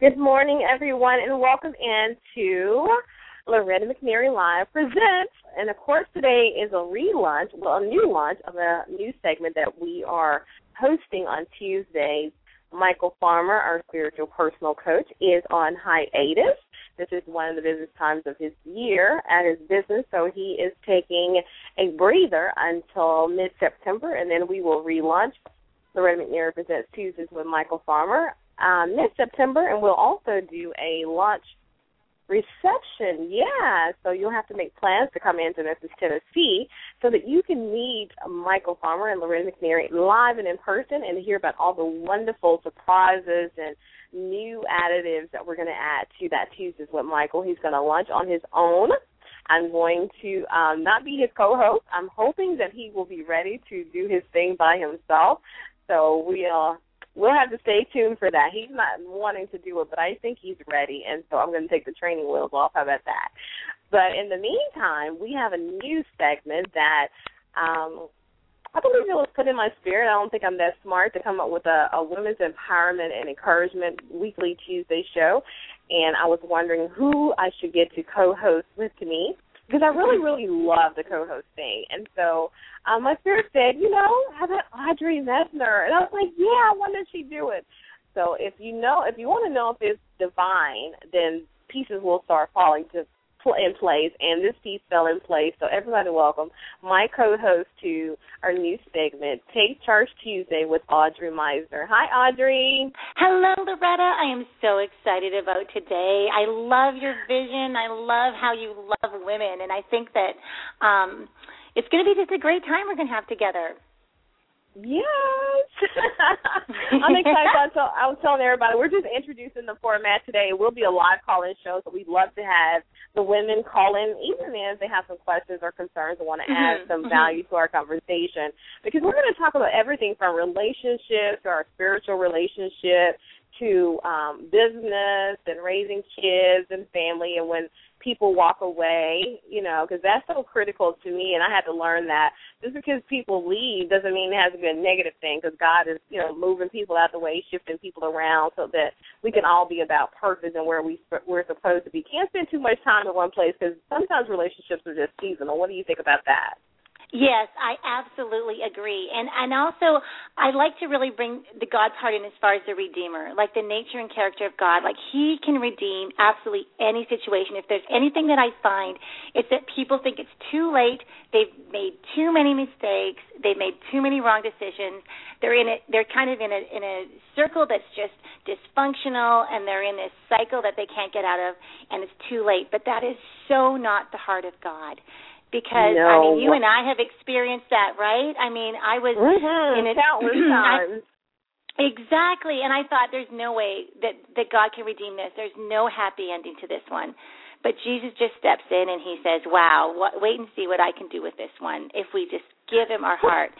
Good morning, everyone, and welcome in to Loretta McNary Live Presents. And of course, today is a relaunch, well, a new launch of a new segment that we are hosting on Tuesdays. Michael Farmer, our spiritual personal coach, is on hiatus. This is one of the busiest times of his year at his business, so he is taking a breather until mid September, and then we will relaunch Loretta McNary Presents Tuesdays with Michael Farmer um, next September, and we'll also do a launch reception. Yeah, so you'll have to make plans to come into Memphis, Tennessee, so that you can meet Michael Farmer and Loretta McNary live and in person, and hear about all the wonderful surprises and new additives that we're going to add to that Tuesdays with Michael. He's going to launch on his own. I'm going to um, not be his co-host. I'm hoping that he will be ready to do his thing by himself. So we'll we'll have to stay tuned for that. He's not wanting to do it, but I think he's ready, and so I'm going to take the training wheels off. How about that? But in the meantime, we have a new segment that um, I believe it was put in my spirit. I don't think I'm that smart to come up with a, a women's empowerment and encouragement weekly Tuesday show, and I was wondering who I should get to co-host with me because I really, really love the co-host thing. And so um, my spirit said, you know, how about Audrey Meisner? And I was like, yeah, why does she do it? So if you know, if you want to know if it's divine, then pieces will start falling to in place, and this piece fell in place. So everybody, welcome my co-host to our new segment, Take Charge Tuesday with Audrey Meisner. Hi, Audrey. Hello, Loretta. I am so excited about today. I love your vision. I love how you love women, and I think that um, it's going to be just a great time we're going to have together. Yes. I'm excited. I, tell, I was telling everybody we're just introducing the format today. It will be a live call-in show, so we'd love to have the women call in, even if they have some questions or concerns and want to mm-hmm. add some mm-hmm. value to our conversation. Because we're going to talk about everything from relationships to our spiritual relationship to um, business and raising kids and family and when people walk away, you know, because that's so critical to me, and I had to learn that just because people leave doesn't mean it has to be a negative thing, because God is, you know, moving people out the way, shifting people around, so that we can all be about purpose and where we we're supposed to be. Can't spend too much time in one place because sometimes relationships are just seasonal. What do you think about that? Yes, I absolutely agree. And and also I like to really bring the God part in as far as the redeemer, like the nature and character of God. Like he can redeem absolutely any situation. If there's anything that I find, it's that people think it's too late, they've made too many mistakes, they've made too many wrong decisions. They're in it they're kind of in a in a circle that's just dysfunctional and they're in this cycle that they can't get out of and it's too late. But that is so not the heart of God because no. I mean you and I have experienced that, right? I mean, I was mm-hmm. in a countless times. exactly, and I thought there's no way that that God can redeem this. There's no happy ending to this one. But Jesus just steps in and he says, "Wow, what, wait and see what I can do with this one if we just give him our heart."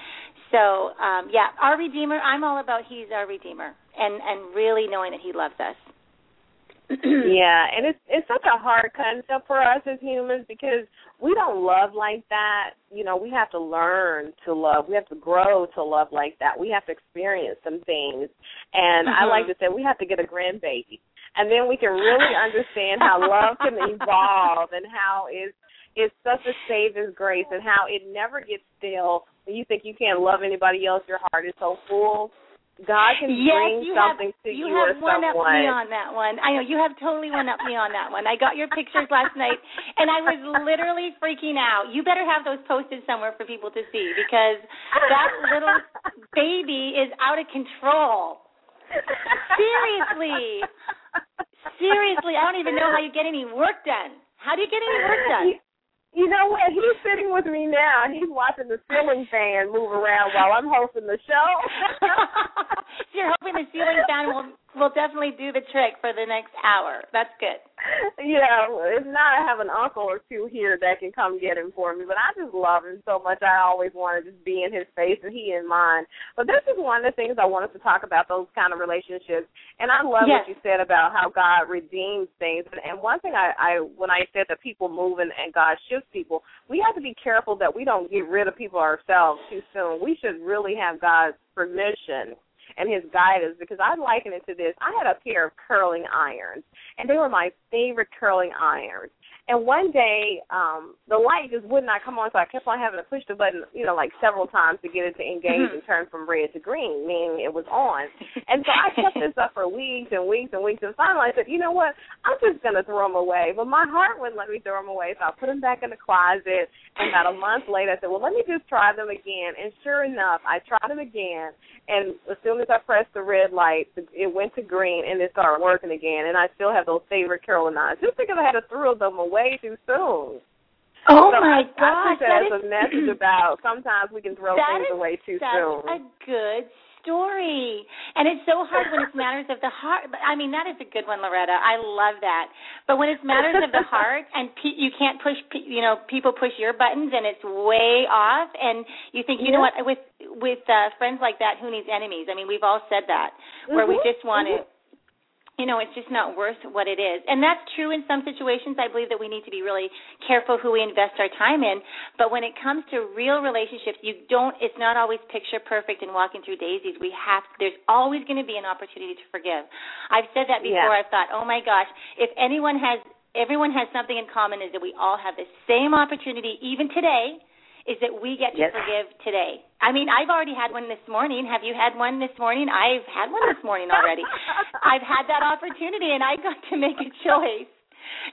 So, um, yeah, our Redeemer. I'm all about He's our Redeemer, and and really knowing that He loves us. yeah, and it's it's such a hard concept for us as humans because we don't love like that. You know, we have to learn to love. We have to grow to love like that. We have to experience some things. And mm-hmm. I like to say we have to get a grandbaby. And then we can really understand how love can evolve and how it's it's such a saving grace and how it never gets stale when you think you can't love anybody else, your heart is so full God can yes, bring you something have, to you. You have one someone. up me on that one. I know you have totally one up me on that one. I got your pictures last night, and I was literally freaking out. You better have those posted somewhere for people to see because that little baby is out of control. Seriously, seriously, I don't even know how you get any work done. How do you get any work done? You know what? He's sitting with me now. He's watching the ceiling fan move around while I'm hosting the show. you're hoping the ceiling fan will will definitely do the trick for the next hour. That's good. Yeah, if not, I have an uncle or two here that can come get him for me. But I just love him so much. I always want to just be in his face and he in mine. But this is one of the things I wanted to talk about those kind of relationships. And I love yes. what you said about how God redeems things. And one thing I, I when I said that people move and, and God shifts people, we have to be careful that we don't get rid of people ourselves too soon. We should really have God's permission and his guidance because I liken it to this. I had a pair of curling irons, and they were my favorite curling irons. And one day, um, the light just would not come on, so I kept on having to push the button, you know, like several times to get it to engage and turn from red to green, meaning it was on. And so I kept this up for weeks and weeks and weeks, and finally I said, you know what, I'm just going to throw them away. But my heart wouldn't let me throw them away, so I put them back in the closet. And about a month later, I said, well, let me just try them again. And sure enough, I tried them again, and as soon as I pressed the red light, it went to green, and it started working again. And I still have those favorite irons, just because I had to throw them away way too soon. Oh so my I, gosh! I that that's is, a message about sometimes we can throw things is away too such soon. That's a good story, and it's so hard when it's matters of the heart. I mean, that is a good one, Loretta. I love that. But when it's matters of the heart, and pe- you can't push, pe- you know, people push your buttons, and it's way off, and you think, you yeah. know what, with with uh, friends like that, who needs enemies? I mean, we've all said that, where mm-hmm. we just want mm-hmm. You know, it's just not worth what it is. And that's true in some situations. I believe that we need to be really careful who we invest our time in. But when it comes to real relationships, you don't, it's not always picture perfect and walking through daisies. We have, there's always going to be an opportunity to forgive. I've said that before. Yeah. I've thought, oh my gosh, if anyone has, everyone has something in common is that we all have the same opportunity, even today, is that we get to yes. forgive today. I mean, I've already had one this morning. Have you had one this morning? I've had one this morning already. I've had that opportunity and I got to make a choice.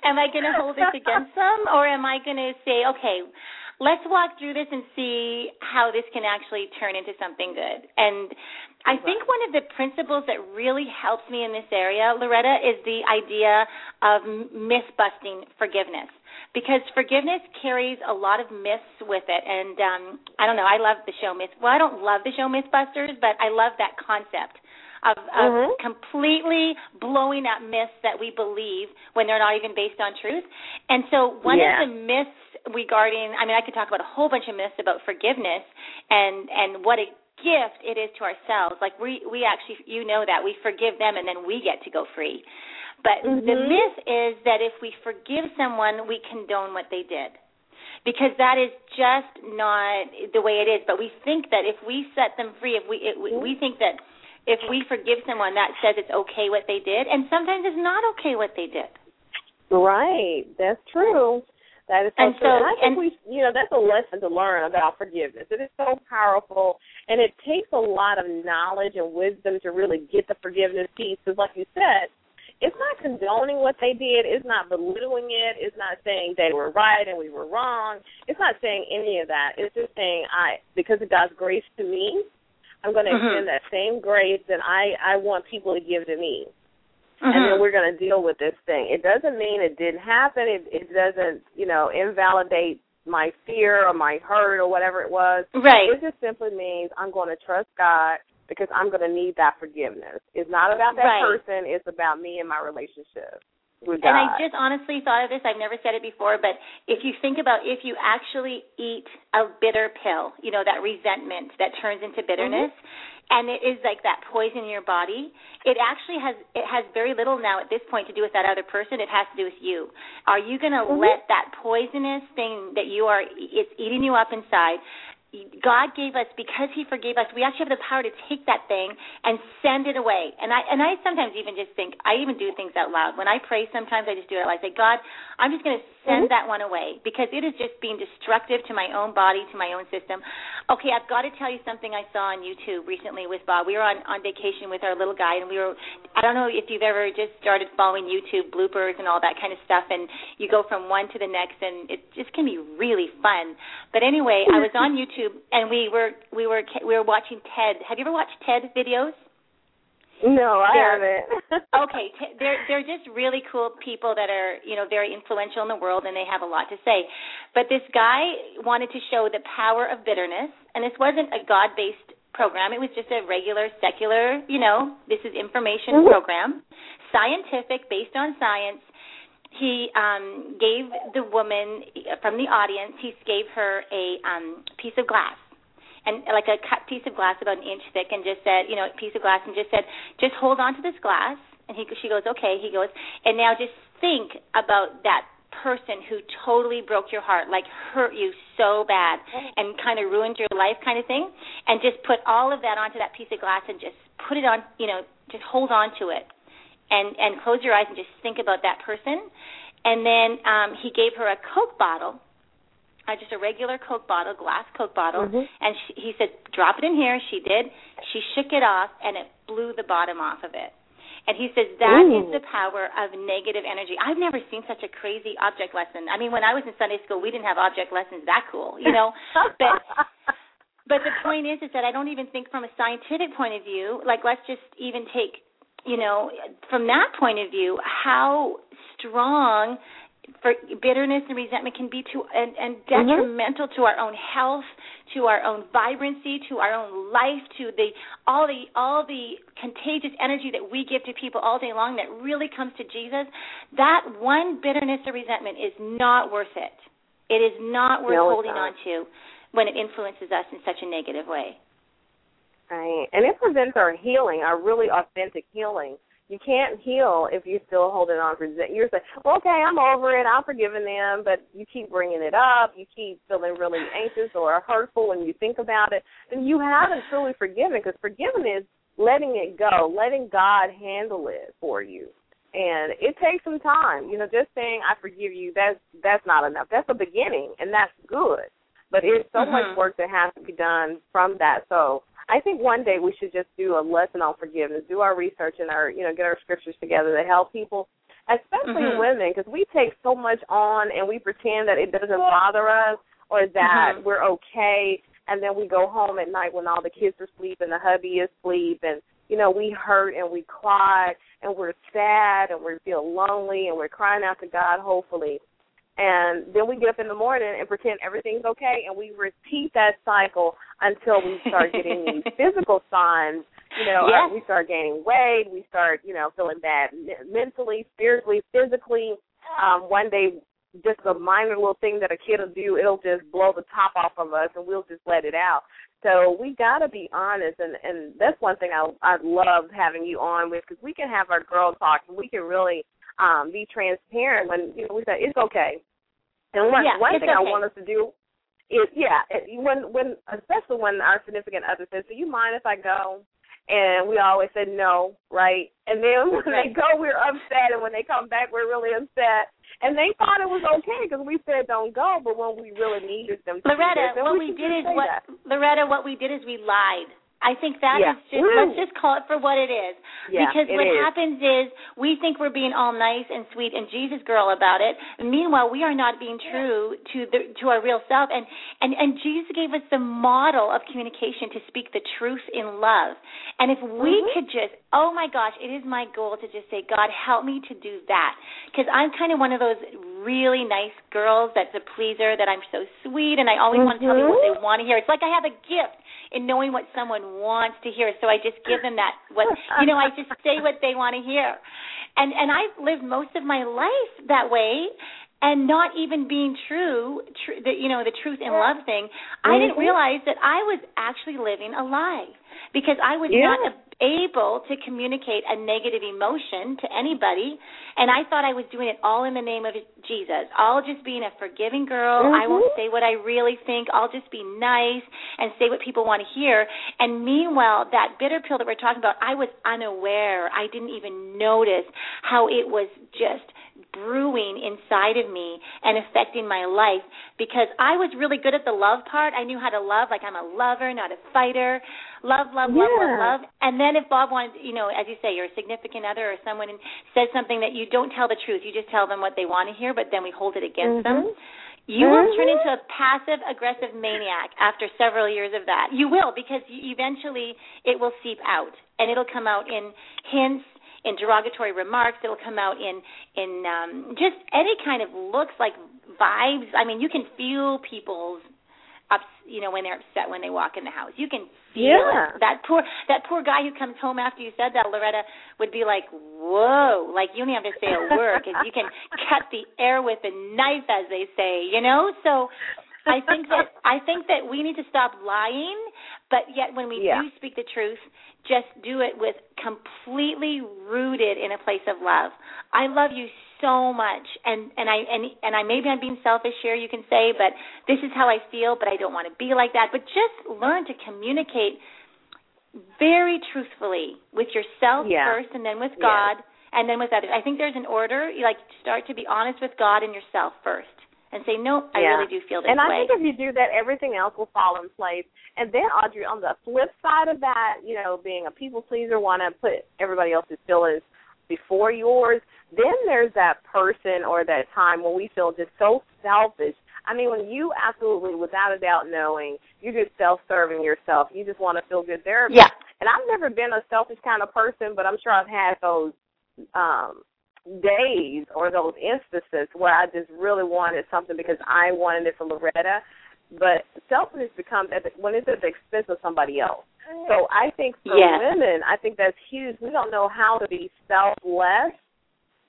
Am I going to hold this against them or am I going to say, okay, let's walk through this and see how this can actually turn into something good. And I think one of the principles that really helps me in this area, Loretta, is the idea of myth busting forgiveness because forgiveness carries a lot of myths with it. And um, I don't know, I love the show Myth. Well, I don't love the show Mythbusters, but I love that concept of, of mm-hmm. completely blowing up myths that we believe when they're not even based on truth. And so one yeah. of the myths regarding, I mean, I could talk about a whole bunch of myths about forgiveness and and what a gift it is to ourselves. Like we we actually, you know that we forgive them and then we get to go free. But mm-hmm. the myth is that if we forgive someone, we condone what they did. Because that is just not the way it is. But we think that if we set them free, if we it, we think that if we forgive someone, that says it's okay what they did, and sometimes it's not okay what they did. Right, that's true. That is so and true. So, and I think and, we, you know, that's a lesson to learn about forgiveness. It is so powerful, and it takes a lot of knowledge and wisdom to really get the forgiveness piece. Because, like you said, it's not condoning what they did. It's not belittling it. It's not saying they were right and we were wrong. It's not saying any of that. It's just saying I, because of God's grace to me, I'm going to mm-hmm. extend that same grace that I I want people to give to me. Mm-hmm. And then we're going to deal with this thing. It doesn't mean it didn't happen. It it doesn't, you know, invalidate my fear or my hurt or whatever it was. Right. It just simply means I'm going to trust God because I'm going to need that forgiveness. It's not about that right. person. It's about me and my relationship. with And I just honestly thought of this. I've never said it before, but if you think about if you actually eat a bitter pill, you know, that resentment that turns into bitterness, and it is like that poison in your body, it actually has it has very little now at this point to do with that other person. It has to do with you. Are you going to mm-hmm. let that poisonous thing that you are it's eating you up inside God gave us because He forgave us. We actually have the power to take that thing and send it away. And I and I sometimes even just think I even do things out loud when I pray. Sometimes I just do it. I say, God, I'm just going to send mm-hmm. that one away because it is just being destructive to my own body, to my own system. Okay, I've got to tell you something I saw on YouTube recently with Bob. We were on on vacation with our little guy, and we were. I don't know if you've ever just started following YouTube bloopers and all that kind of stuff, and you go from one to the next, and it just can be really fun. But anyway, I was on YouTube and we were we were we were watching TED. Have you ever watched TED videos? no, I They're- haven't. okay, t- they're they're just really cool people that are you know very influential in the world, and they have a lot to say. But this guy wanted to show the power of bitterness, and this wasn't a God-based program. It was just a regular secular, you know, this is information Mhm. program, scientific, based on science. He um, gave the woman from the audience. He gave her a um, piece of glass and like a cut piece of glass about an inch thick and just said, you know, a piece of glass and just said, just hold on to this glass. And he, she goes, okay. He goes, and now just think about that person who totally broke your heart, like hurt you so bad and kind of ruined your life kind of thing. And just put all of that onto that piece of glass and just put it on, you know, just hold on to it. And, and close your eyes and just think about that person. And then um, he gave her a Coke bottle uh, just a regular Coke bottle, glass Coke bottle, Mhm. and she, he said, "Drop it in here." She did. She shook it off, and it blew the bottom off of it. And he says that is Ooh. the power of negative energy. I've never seen such a crazy object lesson. I mean, when I was in Sunday school, we didn't have object lessons that cool, you know. but but the point is, is that I don't even think from a scientific point of view. Like, let's just even take, you know, from that point of view, how strong for bitterness and resentment can be to and, and mm-hmm. detrimental to our own health, to our own vibrancy, to our own life, to the all the all the contagious energy that we give to people all day long that really comes to Jesus. That one bitterness or resentment is not worth it. It is not worth No, holding not. on to when it influences us in such a negative way. Right. And it prevents our healing, our really authentic healing. You can't heal if you're still holding on for. You're saying, well, okay, I'm over it. I'm forgiving them, but you keep bringing it up. You keep feeling really anxious or hurtful when you think about it. Then you haven't truly forgiven because forgiving is letting it go, letting God handle it for you. And it takes some time. You know, just saying I forgive you, that's that's not enough. That's a beginning and that's good. But there's so much Mhm. work that has to be done from that. So I think one day we should just do a lesson on forgiveness, do our research and our, you know, get our scriptures together to help people, especially Mhm. women, because we take so much on and we pretend that it doesn't bother us or that Mhm. we're okay, and then we go home at night when all the kids are asleep and the hubby is asleep, and you know we hurt and we cry and we're sad and we feel lonely and we're crying out to God, hopefully. And then we get up in the morning and pretend everything's okay, and we repeat that cycle until we start getting these physical signs. You know, Yes. uh, we start gaining weight, we start, you know, feeling bad mentally, spiritually, physically. Um, one day, just a minor little thing that a kid will do, it'll just blow the top off of us, and we'll just let it out. So we got to be honest, and and that's one thing I I love having you on with because we can have our girl talk, and we can really um be transparent when you know we say it's okay. And one Yeah, one thing I want us to do is yeah, when when especially when our significant other says, "Do you mind if I go?" And we always said no, right? And then when they go, we're upset, and when they come back, we're really upset. And they thought it was okay because we said don't go, but when we really needed them to Loretta, then what we we did is what that. Loretta, what we did is we lied. I think that is Yeah. just Ooh. let's just call it for what it is. Yeah, because what is. happens is we think we're being all nice and sweet and Jesus girl about it. Meanwhile, we are not being true to the to our real self. And and and Jesus gave us the model of communication to speak the truth in love. And if we Mhm. could just, oh my gosh, it is my goal to just say, God, help me to do that. Because I'm kind of one of those really nice girls that's a pleaser, that I'm so sweet, and I always want to tell people what they want to hear. It's like I have a gift. In knowing what someone wants to hear. So I just give them that what you know, I just say what they want to hear. And and I've lived most of my life that way and not even being true, tr- the, you know, the truth and love thing, I didn't Mhm. realize that I was actually living a lie because I was Yeah. not able to communicate a negative emotion to anybody, and I thought I was doing it all in the name of Jesus. I'll just being a forgiving girl. I won't Mhm. say what I really think. I'll just be nice and say what people want to hear. And meanwhile, that bitter pill that we're talking about, I was unaware. I didn't even notice how it was just brewing inside of me and affecting my life because I was really good at the love part. I knew how to love, like I'm a lover, not a fighter. Love, love, love, love, love. And then if Bob wanted, you know, as you say, your significant other or someone says something that you don't tell the truth, you just tell them what they want to hear, but then we hold it against them. Mhm. You will turn Mhm. into a passive aggressive maniac after several years of that. You will because eventually it will seep out and it'll come out in hints, in derogatory remarks. It'll come out in in um, just any kind of looks like vibes. I mean, you can feel people's ups, you know, when they're upset when they walk in the house. You can feel Yeah. it. That poor that poor guy who comes home after you said that, Loretta, would be like, "Whoa!" Like you don't have to say a word because you can cut the air with a knife, as they say. You know, so. I think that I think that we need to stop lying, but yet when we Yeah. do speak the truth, just do it with completely rooted in a place of love. I love you so much, and and I and and I maybe I'm being selfish here, you can say, but this is how I feel, but I don't want to be like that. But just learn to communicate very truthfully with yourself Yeah. first, and then with. God, and then with others. I think there's an order. You like start to be honest with God and yourself first, and say, no, I really do feel this way. and I think if you do that, everything else will fall in place. And then, Audrey, on the flip side of that, you know, being a people pleaser, want to put everybody else's feelings before yours, then there's that person or that time when we feel just so selfish. I mean, when you absolutely, without a doubt, knowing you're just self-serving yourself, you just want to feel good there. yeah. And I've never been a selfish kind of person, but I'm sure I've had those um days or those instances where I just really wanted something because I wanted it for Loretta. But selfishness becomes at the, when it's at the expense of somebody else. So I think for Yes. women, I think that's huge. We don't know how to be selfless,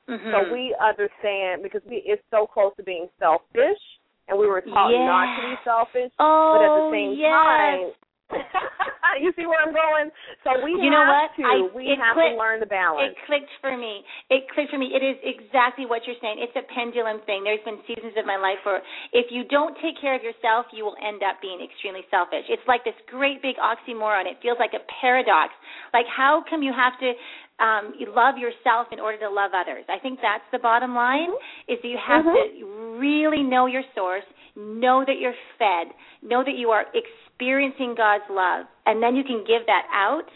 Mhm. so we understand because we it's so close to being selfish, and we were taught not to be selfish. oh, but at the same yes. time, you see where I'm going. So we You know have what? to I- we have clicked. to learn the balance. It clicked for me. It clicked for me. It is exactly what you're saying. It's a pendulum thing. There's been seasons of my life where if you don't take care of yourself, you will end up being extremely selfish. It's like this great big oxymoron. It feels like a paradox. Like how come you have to um you love yourself in order to love others? I think that's the bottom line is that you have to really know your source, know that you're fed, know that you are experiencing God's love, and then you can give that out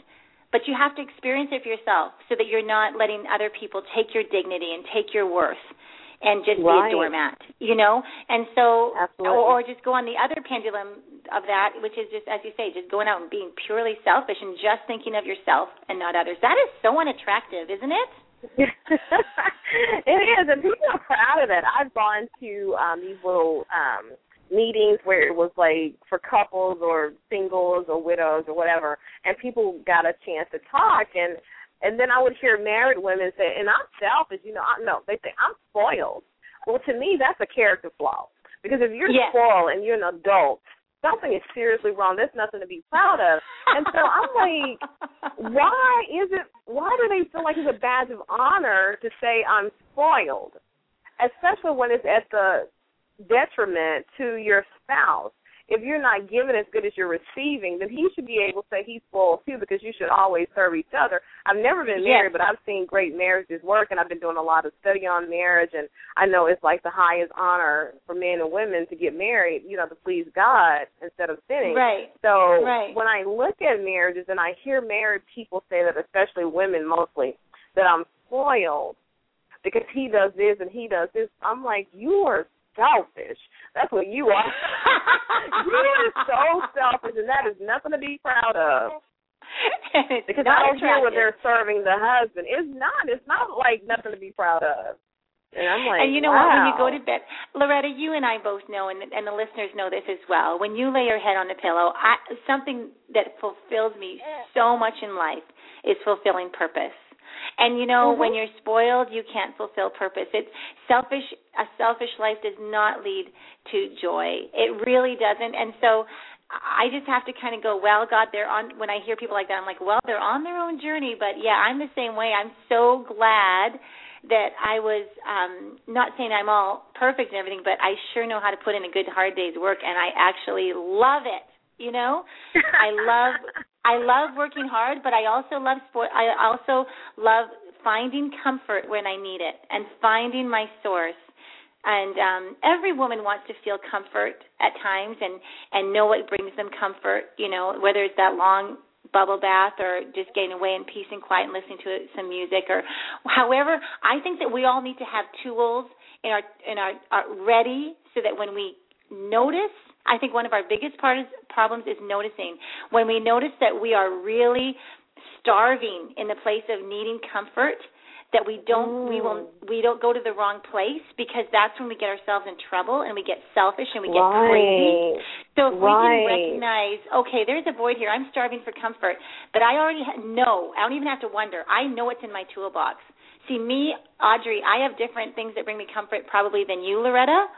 but you have to experience it for yourself so that you're not letting other people take your dignity and take your worth and just Right. be a doormat, you know? And so, Absolutely. or, or just go on the other pendulum of that, which is just, as you say, just going out and being purely selfish and just thinking of yourself and not others. That is so unattractive, isn't it? it is, and people are proud of it. I've gone to um these little um meetings where it was like for couples or singles or widows or whatever, and people got a chance to talk and and then I would hear married women say, and I'm selfish, you know, I no, they say I'm spoiled. Well, to me, that's a character flaw because if you're Yes. spoiled and you're an adult, something is seriously wrong. There's nothing to be proud of. And so I'm like, why is it why do they feel like it's a badge of honor to say I'm spoiled especially when it's at the detriment to your spouse if you're not giving as good as you're receiving then he should be able to say he's spoiled too because you should always serve each other i've never been Yes. married but i've seen great marriages work and i've been doing a lot of study on marriage and i know it's like the highest honor for men and women to get married you know to please god instead of sinning right. so Right. when I look at marriages and I hear married people say that, especially women mostly, that I'm spoiled because he does this and he does this, I'm like, you are selfish. That's what you are. you are so selfish, and that is nothing to be proud of. Because I don't hear what they're serving the husband. It's not. It's not like nothing to be proud of. And I'm like, and you know wow. what? When you go to bed, Loretta, you and I both know, and and the listeners know this as well. When you lay your head on the pillow, I, something that fulfills me so much in life is fulfilling purpose. And you know, mm-hmm. when you're spoiled, you can't fulfill purpose. It's selfish. A selfish life does not lead to joy. It really doesn't. And so, I just have to kind of go, well, God, they're on. When I hear people like that, I'm like, well, they're on their own journey. But yeah, I'm the same way. I'm so glad that I was um not saying I'm all perfect and everything, but I sure know how to put in a good hard day's work and I actually love it. You know? I love I love working hard, but I also love sport I also love finding comfort when I need it and finding my source. And um every woman wants to feel comfort at times and and know what brings them comfort, you know, whether it's that long bubble bath or just getting away in peace and quiet and listening to some music or however i think that we all need to have tools in our in our, our ready so that when we notice i think one of our biggest part is, problems is noticing when we notice that we are really starving in the place of needing comfort that we don't we mm. will we don't go to the wrong place because that's when we get ourselves in trouble and we get selfish and we get right. crazy. So if right. we can recognize, okay, there's a void here. I'm starving for comfort, but I already ha- know. I don't even have to wonder. I know it's in my toolbox. See, me, Audrey, I have different things that bring me comfort probably than you, Loretta,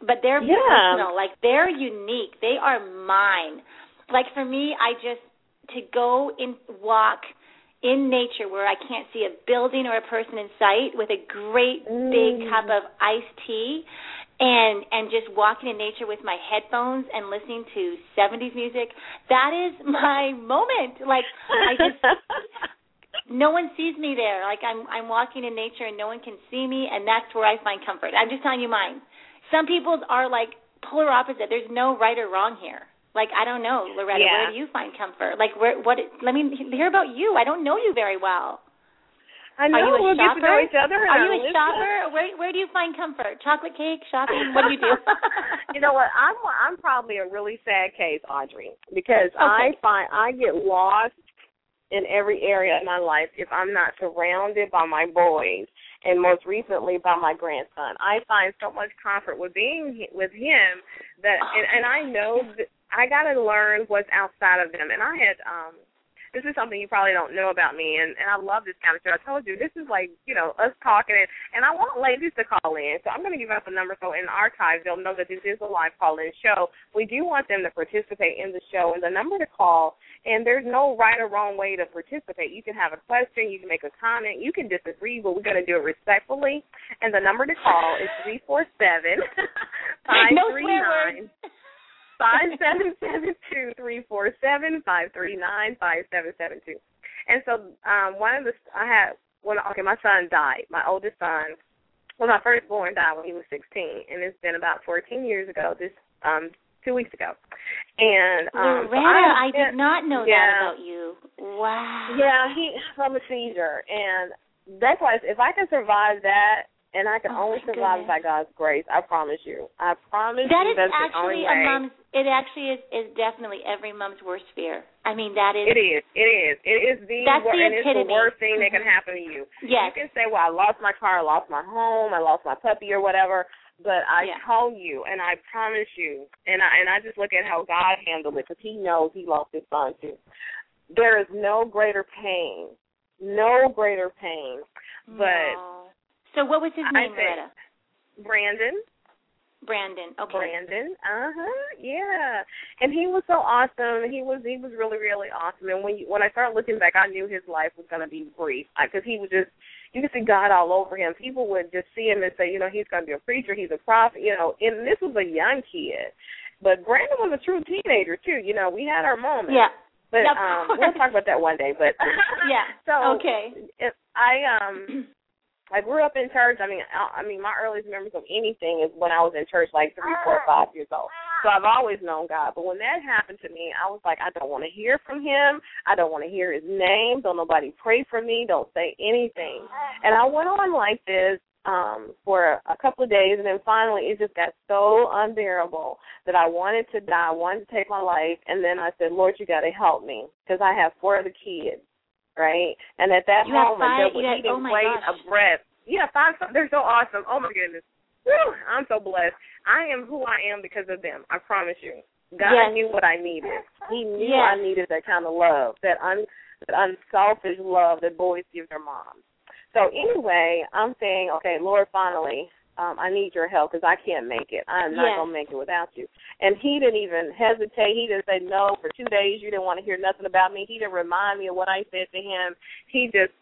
but they're yeah. personal. Like they're unique. They are mine. Like for me, I just to go and walk in nature where I can't see a building or a person in sight with a great mm. big cup of iced tea and and just walking in nature with my headphones and listening to 70s music that is my moment like I just no one sees me there like I'm I'm walking in nature and no one can see me and that's where I find comfort I'm just telling you mine some people are like polar opposite there's no right or wrong here like I don't know, Loretta. Yeah. Where do you find comfort? Like where? What? Let me hear about you. I don't know you very well. I know Are you a we'll shopper? get to know each other. Are you a Listen. shopper? Where Where do you find comfort? Chocolate cake, shopping. What do you do? you know what? I'm I'm probably a really sad case, Audrey, because Okay. I find I get lost in every area of my life if I'm not surrounded by my boys and most recently by my grandson. I find so much comfort with being with him that and, and I know that I got to learn what's outside of them. And I had um this is something you probably don't know about me and and I love this kind of show. I told you this is like, you know, us talking and, and I want ladies to call in. So I'm going to give out the number so in archives they'll know that this is a live call-in show. We do want them to participate in the show and the number to call and there's no right or wrong way to participate. You can have a question, you can make a comment, you can disagree, but we're going to do it respectfully. And the number to call is three four seven five three nine five seven seven two three four seven five three nine five seven seven two. And so um one of the I had when okay, my son died. My oldest son well my firstborn died when he was sixteen and it's been about fourteen years ago, this um two weeks ago. And um so Loretta, I, I, did not know that about you. Wow. Yeah, he from a seizure and that's why if I can survive that and I can Oh, only survive goodness. by God's grace, I promise you. I promise That you is that's the only actually a mom's. It actually is is definitely every mom's worst fear. I mean, that is. It is. It is. It is the That's wor- the and it's the epitome. worst thing that can Mhm. happen to you. Yes. You can say, "Well, I lost my car, I lost my home, I lost my puppy, or whatever." But I Yeah. tell you, and I promise you, and I and I just look at how God handled it because He knows He lost His son too. There is no greater pain, no greater pain. But No. So what was his name, Loretta? Brandon, Brandon. Okay. Brandon. Uh huh. Yeah. And he was so awesome. He was he was really really awesome. And when you, when I started looking back, I knew his life was going to be brief because he was just you could see God all over him. People would just see him and say, you know, he's going to be a preacher. He's a prophet. You know, and this was a young kid. But Brandon was a true teenager too. You know, we had our moments. Yeah. But um, we'll talk about that one day. But Yeah. so Okay. I um I grew up in church. I mean, I, I mean, my earliest memories of anything is when I was in church, like three, four, five years old. So I've always known God. But when that happened to me, I was like, I don't want to hear from Him. I don't want to hear His name. Don't nobody pray for me. Don't say anything. And I went on like this um for a couple of days, and then finally it just got so unbearable that I wanted to die. I wanted to take my life, and then I said, Lord, you got to help me because I have four other kids right? And at that You moment, five- there was you had- he didn't oh wait gosh. a breath. yeah, five. They're so awesome. Oh my goodness. Whew, I'm so blessed. I am who I am because of them. I promise you. God Yes. knew what I needed. He knew Yes. I needed that kind of love, that un that unselfish love that boys give their moms. So anyway, I'm saying, okay, Lord, finally, um, I need your help because I can't make it. I'm not gonna make it without you. And he didn't even hesitate. He didn't say no for two days. You didn't want to hear nothing about me. He didn't remind me of what I said to him. He just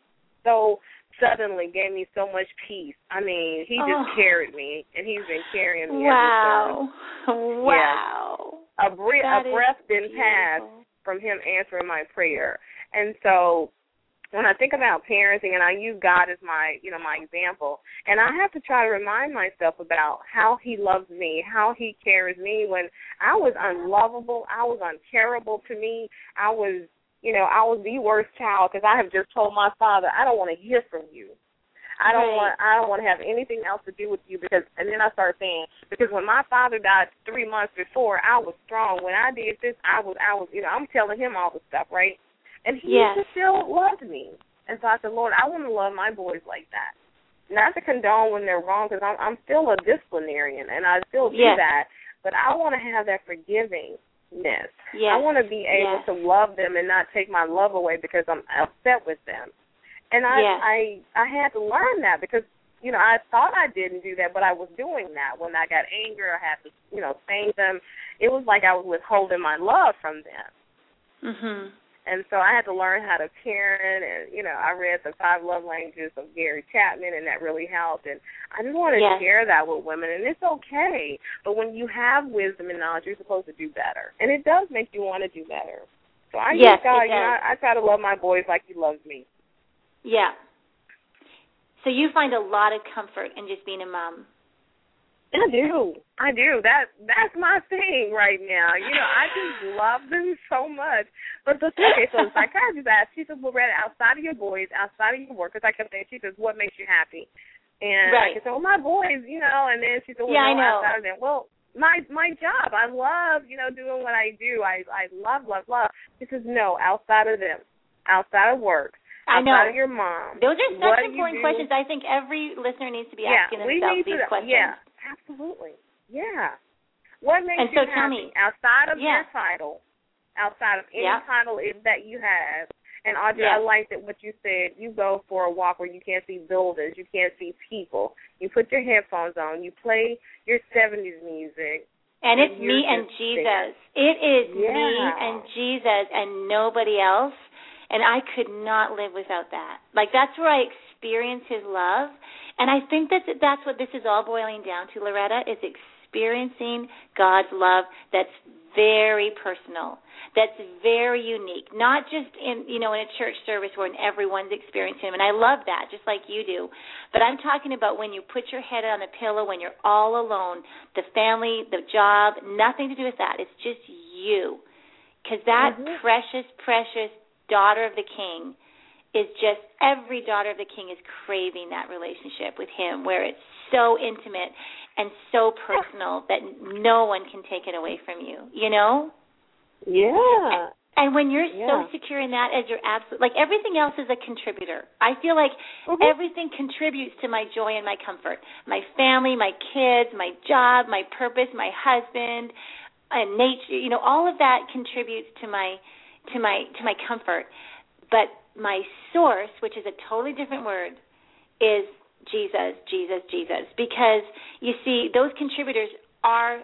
so suddenly gave me so much peace. I mean, he just Oh. carried me, and he's been carrying me ever since. Wow. Wow. A, bre- That a breath didn't pass from him answering my prayer. And so when I think about parenting and I use God as my, you know, my example, and I have to try to remind myself about how he loves me, how he cares me when I was unlovable, I was uncareable to me, I was, you know, I was the worst child because I have just told my father, I don't want to hear from you. I don't Right. want I don't want to have anything else to do with you because and then I started saying because when my father died three months before I was strong. When I did this I was I was you know, I'm telling him all the stuff, right? And he Yes. just still loved me. And so I said, Lord, I want to love my boys like that. Not to condone when they're wrong, because I'm I'm still a disciplinarian and I still do Yes. that. But I want to have that forgivingness. Yes. I want to be able Yes. to love them and not take my love away because I'm upset with them. And I Yes. I I had to learn that because you know I thought I didn't do that, but I was doing that when I got angry. I had to you know thank them. It was like I was withholding my love from them. Mhm. And so I had to learn how to parent, and you know, I read the Five Love Languages of Gary Chapman, and that really helped. And I just want to Yes. share that with women, and it's okay. But when you have wisdom and knowledge, you're supposed to do better, and it does make you want to do better. So I Yes, just God, you know. I, I try to love my boys like He loves me. Yeah. So you find a lot of comfort in just being a mom. I do. I do. That that's my thing right now. You know, I just love them so much. But the okay, so the psychiatrist asked, she said, Loretta, outside of your boys, outside of your work, because I kept saying, she says, what makes you happy? And Right. I said, well, my boys, you know. And then she said, well, Yeah, I know. outside of them. Well, my my job. I love, you know, doing what I do. I I love, love, love. She says, no, outside of them, outside of work, I know. outside of your mom. Those are such important questions. I think every listener needs to be yeah, asking we themselves these to, questions. Yeah, absolutely. Yeah. What makes And so you tell happy me- outside of Yeah. your title, outside of any Yeah. title is- that you have? And Audrey, Yeah. I like that what you said. You go for a walk where you can't see buildings, you can't see people. You put your headphones on, you play your '70s music. And it's And me and Jesus. there. It is me and Jesus and nobody else. And I could not live without that. Like that's where I experience his love. And I think that that's what this is all boiling down to, Loretta, is experiencing God's love that's very personal, that's very unique. Not just in you know in a church service where everyone's experiencing him, and I love that, just like you do. But I'm talking about when you put your head on the pillow, when you're all alone, the family, the job, nothing to do with that. It's just you, because that Mhm. precious, precious daughter of the King is just every daughter of the King is craving that relationship with Him, where it's so intimate and so personal that no one can take it away from you. You know. Yeah. And when you're Yeah. so secure in that as your absolute, like everything else is a contributor. I feel like Mhm. everything contributes to my joy and my comfort. My family, my kids, my job, my purpose, my husband, and nature, you know, all of that contributes to my to my to my comfort. But my source, which is a totally different word, is Jesus, Jesus, Jesus. Because you see, those contributors are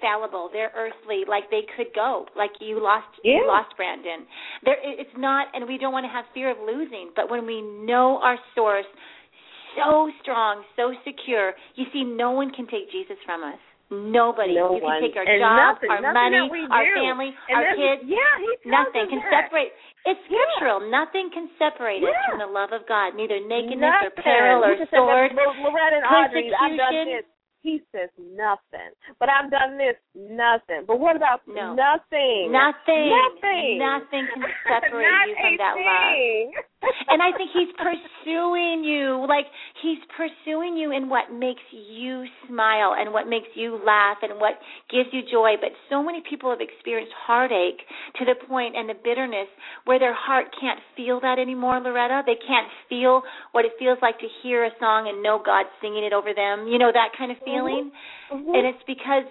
fallible. They're earthly, like they could go. Like you lost, Yeah. you lost Brandon. There, it's not, and we don't want to have fear of losing. But when we know our source so strong, so secure, you see, no one can take Jesus from us. Nobody. No you can take our and job, nothing, our nothing money, our family, And our kids. Yeah, Nothing can that. separate. It's Yeah. scriptural. Nothing can separate us from the love of God. Neither nakedness nothing. or peril or sword. Loretta and Audrey, I've done this. He says nothing. But I've done this, nothing. But what about No. nothing? Nothing. Nothing. Nothing can separate you from that love. And I think he's pursuing you. Like he's pursuing you in what makes you smile and what makes you laugh and what gives you joy. But so many people have experienced heartache to the point and the bitterness where their heart can't feel that anymore, Loretta. They can't feel what it feels like to hear a song and know God singing it over them. You know that kind of feeling. Mm-hmm. And it's because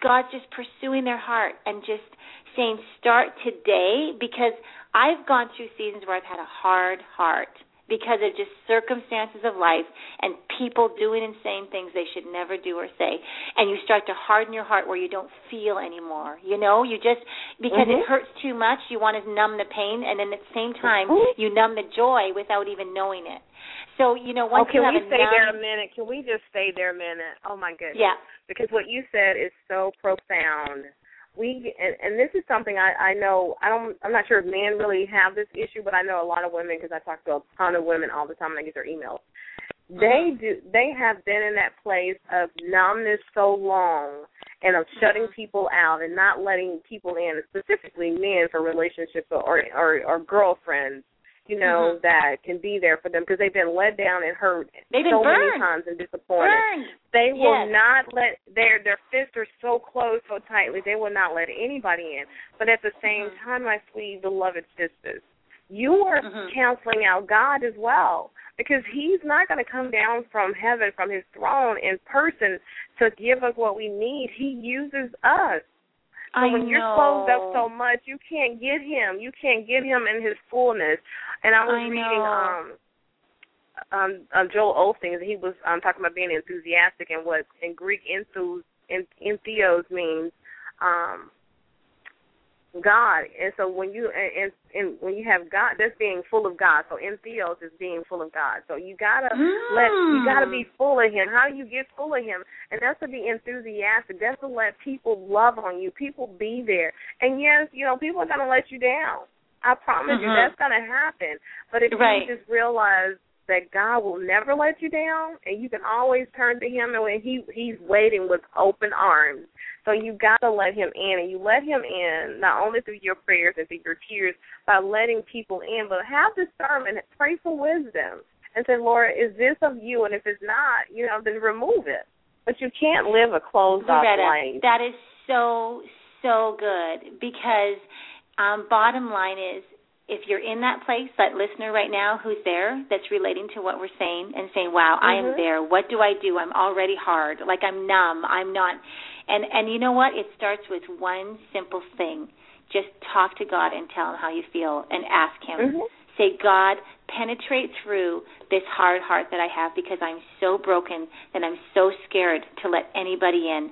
God's just pursuing their heart and just saying start today because I've gone through seasons where I've had a hard heart because of just circumstances of life and people doing and saying things they should never do or say and you start to harden your heart where you don't feel anymore you know you just because Mhm. it hurts too much you want to numb the pain and then at the same time Mhm. you numb the joy without even knowing it so you know once oh, can you have we a stay numb, there a minute? Can we just stay there a minute? Oh my goodness. yeah Because what you said is so profound. We and, and this is something I I know I don't I'm not sure if men really have this issue, but I know a lot of women because I talk to a ton of women all the time and I get their emails. Uh-huh. They do they have been in that place of numbness so long and of shutting uh-huh. people out and not letting people in, specifically men for relationships or or, or girlfriends you know, Mhm. that can be there for them because they've been let down and hurt They've so many times and disappointed. burned They will Yes. not let their their fists are so closed so tightly they will not let anybody in. But at the same Mhm. time, my sweet beloved sisters, you are Mhm. counseling out God as well because He's not going to come down from heaven from His throne in person to give us what we need. He uses us. So I when you're closed up so much, you can't get him. You can't get him in his fullness. And I was I reading know. um um um Joel Osteen, he was um talking about being enthusiastic and what in Greek enthus en, entheos means um God. And so when you and, and when you have God, that's being full of God. So entheos is being full of God. So you gotta let you gotta be full of Him. How do you get full of Him? And that's to be enthusiastic. That's to let people love on you. People be there. And yes, you know people are gonna let you down. I promise you Mhm. that's gonna happen. But if Right. you just realize that God will never let you down, and you can always turn to Him, and when He He's waiting with open arms. So you gotta let Him in, and you let Him in not only through your prayers and through your tears, by letting people in, but have discernment, pray for wisdom, and say, Lord, is this of You? And if it's not, you know, then remove it. But you can't live a closed off life. that is so so good because um, bottom line is if you're in that place, that listener right now who's there, that's relating to what we're saying and saying, "Wow, I am Mhm. there. What do I do? I'm already hard. Like I'm numb. I'm not." And and you know what? It starts with one simple thing. Just talk to God and tell him how you feel and ask him. Mhm. Say, God, penetrate through this hard heart that I have because I'm so broken and I'm so scared to let anybody in.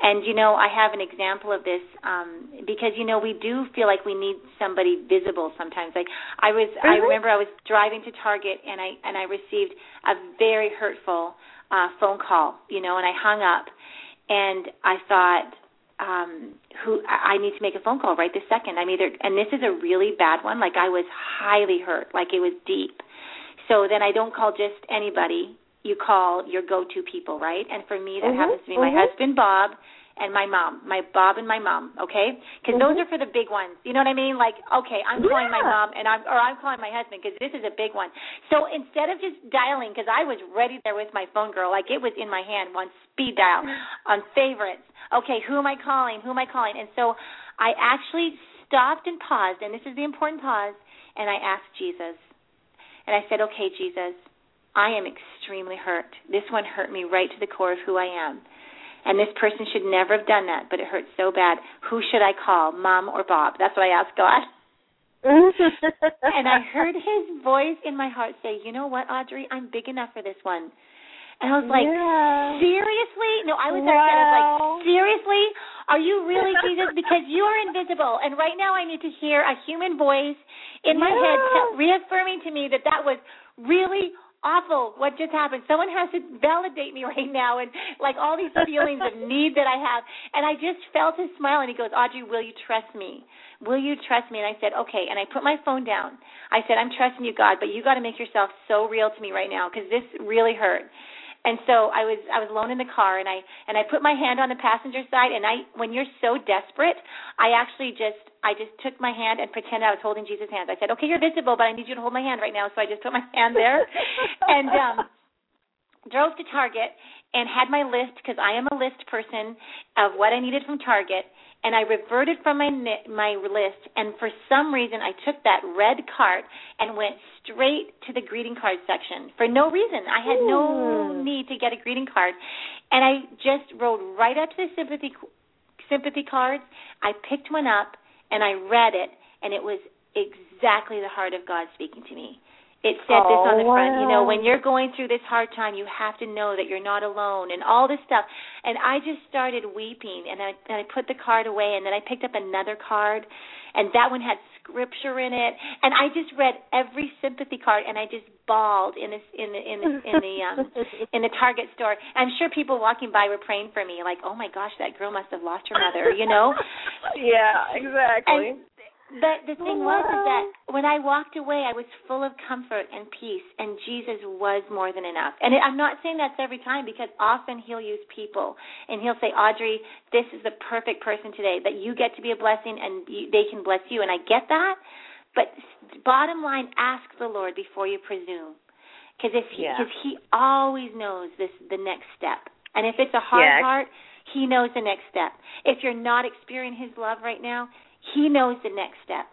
And you know, I have an example of this um because you know we do feel like we need somebody visible sometimes. Like I was I Mhm. remember I was driving to Target and I and I received a very hurtful uh phone call, you know, and I hung up and I thought um who I need to make a phone call right this second. I'm either and this is a really bad one, like I was highly hurt, like it was deep. So then I don't call just anybody. You call your go-to people, right? And for me that Mhm, happens to be my mhm. husband Bob and my mom, my Bob and my mom, okay? Because Mhm. those are for the big ones. You know what I mean? Like, okay, I'm calling my mom and I'm or I'm calling my husband because this is a big one. So instead of just dialing, because I was ready there with my phone girl, like it was in my hand one speed dial, on favorites. Okay, who am I calling? Who am I calling? And so I actually stopped and paused, and this is the important pause, and I asked Jesus. And I said, okay, Jesus, I am extremely hurt. This one hurt me right to the core of who I am. And this person should never have done that, but it hurts so bad. Who should I call, mom or Bob? That's what I asked God. and I heard his voice in my heart say, You know what, Audrey? I'm big enough for this one. And I was like, Yeah. Seriously? No, I was upset. I was like, Seriously? Are you really Jesus? Because you are invisible. And right now I need to hear a human voice in my head Yeah. reaffirming to me that that was really awful what just happened. Someone has to validate me right now and like all these feelings of need that I have. And I just felt his smile and he goes, Audrey, will you trust me? Will you trust me? And I said, okay. And I put my phone down. I said, I'm trusting you, God, but you got to make yourself so real to me right now because this really hurt. And so I was I was alone in the car and I and I put my hand on the passenger side and I when you're so desperate, I actually just I just took my hand and pretended I was holding Jesus' hand. I said, "Okay, you're visible, but I need you to hold my hand right now." So I just put my hand there and um drove to Target and had my list because I am a list person of what I needed from Target and I reverted from my my list and for some reason I took that red cart and went straight to the greeting card section for no reason. I had no need to get a greeting card. And I just rode right up to the sympathy sympathy cards. I picked one up and I read it and it was exactly the heart of God speaking to me. It said this on the Oh, front, you know, when you're going through this hard time, you have to know that you're not alone and all this stuff. And I just started weeping and I and I put the card away and then I picked up another card and that one had scripture in it and I just read every sympathy card and I just bawled in this in the in the in the um in the Target store. I'm sure people walking by were praying for me like, "Oh my gosh, that girl must have lost her mother," you know? yeah, exactly. And but the thing was is that when I walked away, I was full of comfort and peace, and Jesus was more than enough. And I'm not saying that's every time because often He'll use people, and He'll say, "Audrey, this is the perfect person today that you get to be a blessing, and they can bless you." And I get that, but bottom line, ask the Lord before you presume, because if he, Yeah. cause He always knows this the next step, and if it's a hard Yeah. heart, He knows the next step. If you're not experiencing His love right now, he knows the next step.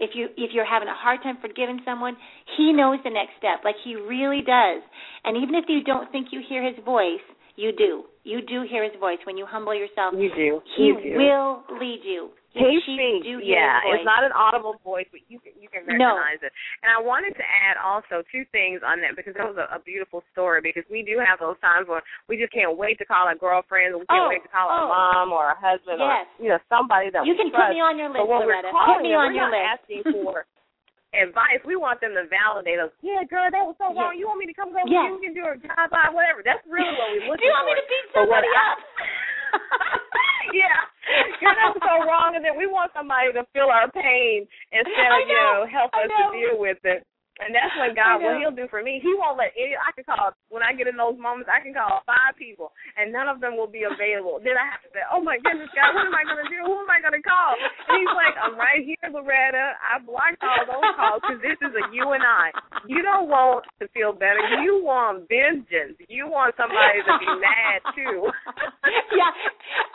If you if you're having a hard time forgiving someone, he knows the next step. Like he really does. And even if you don't think you hear his voice, you do. You do hear his voice when you humble yourself. You do. He you do. will lead you. He speaks. do hear Yeah, it's not an audible voice, but you can can No. it. And I wanted to add also two things on that because that was a, a beautiful story. Because we do have those times where we just can't wait to call our girlfriend, we can't Oh, wait to call our oh. mom or our husband Yes. or you know somebody that you we can trust. put me on your list, Loretta. calling Put me on we're your list. asking for advice. We want them to validate us. Yeah, girl, that was so wrong. Yes. You want me to come go Yes. you? We can do a job by whatever. That's really what we're do you want for. me to beat somebody up? yeah. You're not so wrong, and then we want somebody to feel our pain instead of you know know, help us know. to deal with it. And that's what God, know. He'll do for me. He won't let any. I can call when I get in those moments. I can call five people, and none of them will be available. then I have to say, "Oh my goodness, God, what am I going to do? Who am I going to call?" And He's like, "I'm right here, Loretta. I blocked all those calls because this is a you and I. You don't want to feel better. You want vengeance. You want somebody to be mad too." yeah.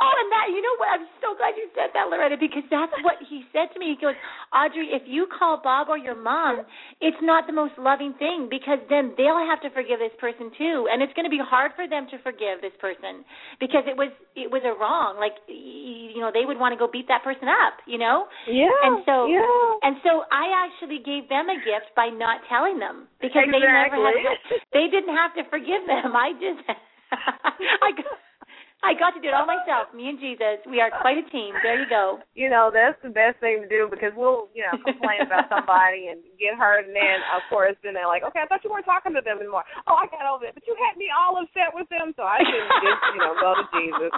Oh, and that you know what? I'm so glad you said that, Loretta, because that's what he said to me. He goes, Audrey, if you call Bob or your mom, it's not the most loving thing because then they'll have to forgive this person too, and it's going to be hard for them to forgive this person because it was it was a wrong. Like you know, they would want to go beat that person up. You know. Yeah. And so- yeah. And so I actually gave them a gift by not telling them because they never had Exactly. they didn't have to forgive them. I just I got, I got to do it all myself. Me and Jesus, we are quite a team. There you go. you know, that's the best thing to do because we'll, you know, complain about somebody and get hurt, and then of course, then they're like, okay, I thought you weren't talking to them anymore. Oh, I got over it, but you had me all upset with them, so I didn't just, you know, go to Jesus,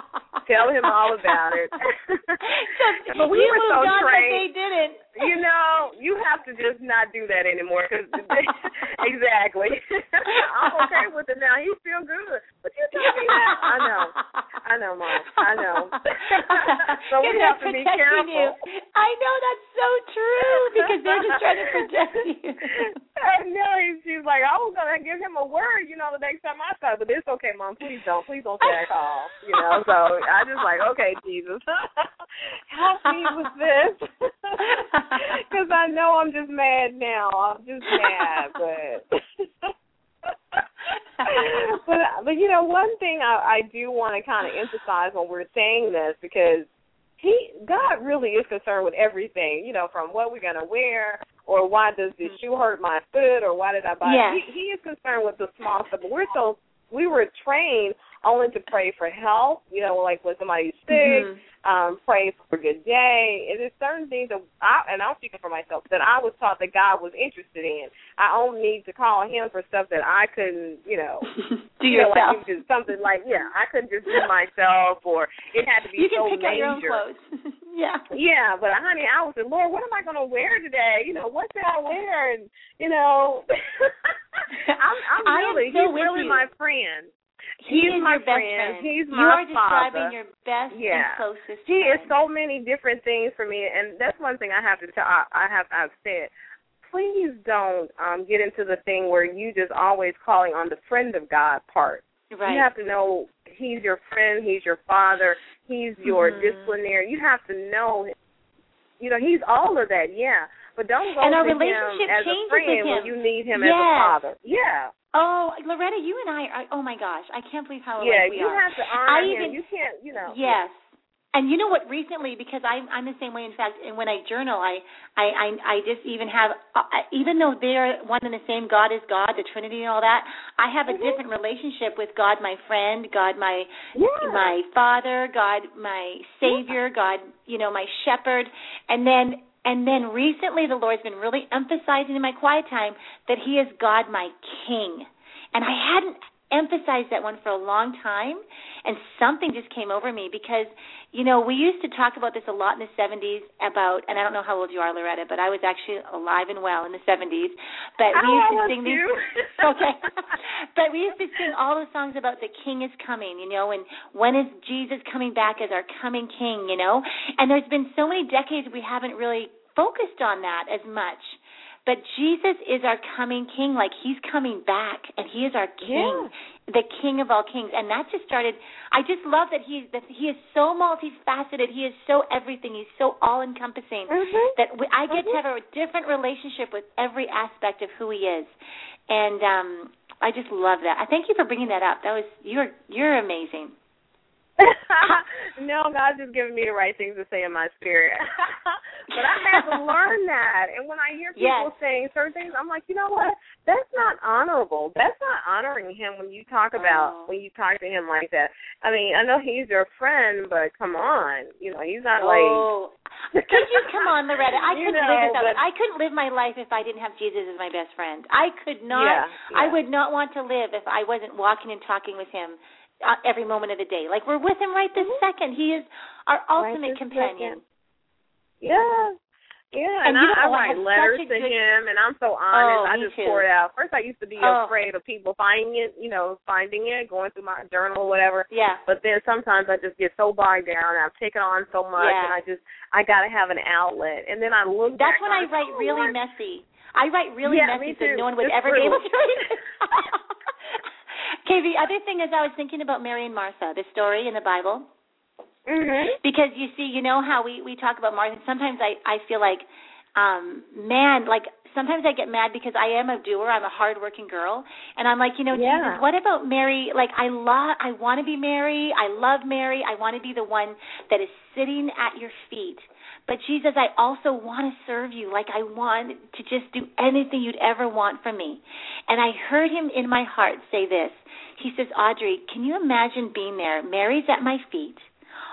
tell him all about it. but we were so on, but trained. they didn't. You know, you have to just not do that anymore. Cause exactly. I'm okay with it now. He feel good, but you tell me that. I know. I know, Mom. I know. so we have to be careful. You. I know that's so true because they're just trying to protect you. I know. He- She's like, I was gonna give him a word, you know, the next time I saw, but it's okay, Mom. Please don't, please don't say that call, you know. So I just like, okay, Jesus, help me with this, because I know I'm just mad now. I'm just mad, but. but but you know one thing I, I do want to kind of emphasize when we're saying this because he God really is concerned with everything you know from what we're gonna wear or why does this mm-hmm. shoe hurt my foot or why did I buy Yeah. it. He, he is concerned with the small stuff but we're so we were trained only to pray for health you know like when somebody's sick Mhm. um, pray for a good day. And there's certain things that I and I'm speaking for myself that I was taught that God was interested in. I only need to call him for stuff that I couldn't, you know, Do you know, yourself. like just something like yeah, I couldn't just do myself or it had to be you can so pick out your own major. clothes. yeah. Yeah, but honey, I was like, Lord, what am I gonna wear today? You know, what should I wear? And you know, I'm, I'm I really, he's with really you. my friend. He He's is my best friend. friend. He's you my are describing father. your best Yeah. and closest He is so many different things for me, and that's one thing I have to tell. I, I have I've said. Please don't um get into the thing where you just always calling on the friend of God part. right. You have to know He's your friend. He's your father. He's your Mhm. disciplinary. You have to know. You know, He's all of that. Yeah, but don't go And our to him as a changes friend when you need him as a father. Yeah. Oh, Loretta, you and I are. Oh my gosh, I can't believe how yeah, we you are. have to honor I him. even- you can't, you know. Yes. And you know what? Recently, because I'm I'm the same way. In fact, and when I journal, I I I, I just even have uh, even though they're one and the same. God is God, the Trinity, and all that. I have a Mhm. different relationship with God, my friend, God, my Yeah. my Father, God, my Savior, God, you know, my Shepherd, and then and then recently, the Lord's been really emphasizing in my quiet time that He is God, my King, and I hadn't emphasized that one for a long time and something just came over me because you know we used to talk about this a lot in the 70s about and I don't know how old you are Loretta but I was actually alive and well in the 70s but we used to sing these okay. But we used to sing all those songs about the king is coming you know and when is Jesus coming back as our coming king you know? And there's been so many decades we haven't really focused on that as much but Jesus is our coming king, like he's coming back, and he is our king, the king of all kings. And that just started. I just love that he that he is so multifaceted. He is so everything. He's so all encompassing Mhm. that we, I get Mhm. to have a different relationship with every aspect of who he is, and um I just love that. I thank you for bringing that up. That was you're you're amazing. no, God's just giving me the right things to say in my spirit. but I had to learn that. And when I hear people Yes. saying certain things, I'm like, you know what? That's not honorable. That's not honoring him when you talk about Oh. when you talk to him like that. I mean, I know he's your friend, but come on, you know, he's not like. Oh, could you come on, Loretta? I couldn't know, live without. but- I couldn't live my life if I didn't have Jesus as my best friend. I could not. Yeah, I would not want to live if I wasn't walking and talking with him every moment of the day. Like we're with him right this second. He is our ultimate Mm-hmm. this companion. Yeah. Yeah, And and, I, I write letters to good- him, and I'm so honest. Oh, I just too. pour it out. First, I used to be Oh. afraid of people finding it, you know, finding it, going through my journal or whatever. Yeah. But then sometimes I just get so bogged down, and I've taken on so much, Yeah. and I just I got to have an outlet. And then I look. That's when I write oh, really messy. I write really Yeah, messy me so no one would It's ever be able to read it. okay, the other thing is I was thinking about Mary and Martha, the story in the Bible. Mhm. because you see you know how we we talk about martha sometimes i i feel like um man like sometimes i get mad because i am a doer i'm a hard working girl and i'm like you know Yeah. jesus what about mary like i love i want to be mary i love mary i want to be the one that is sitting at your feet but jesus i also want to serve you like i want to just do anything you'd ever want from me. And i heard him in my heart say this. He says audrey can you imagine being there? Mary's at my feet.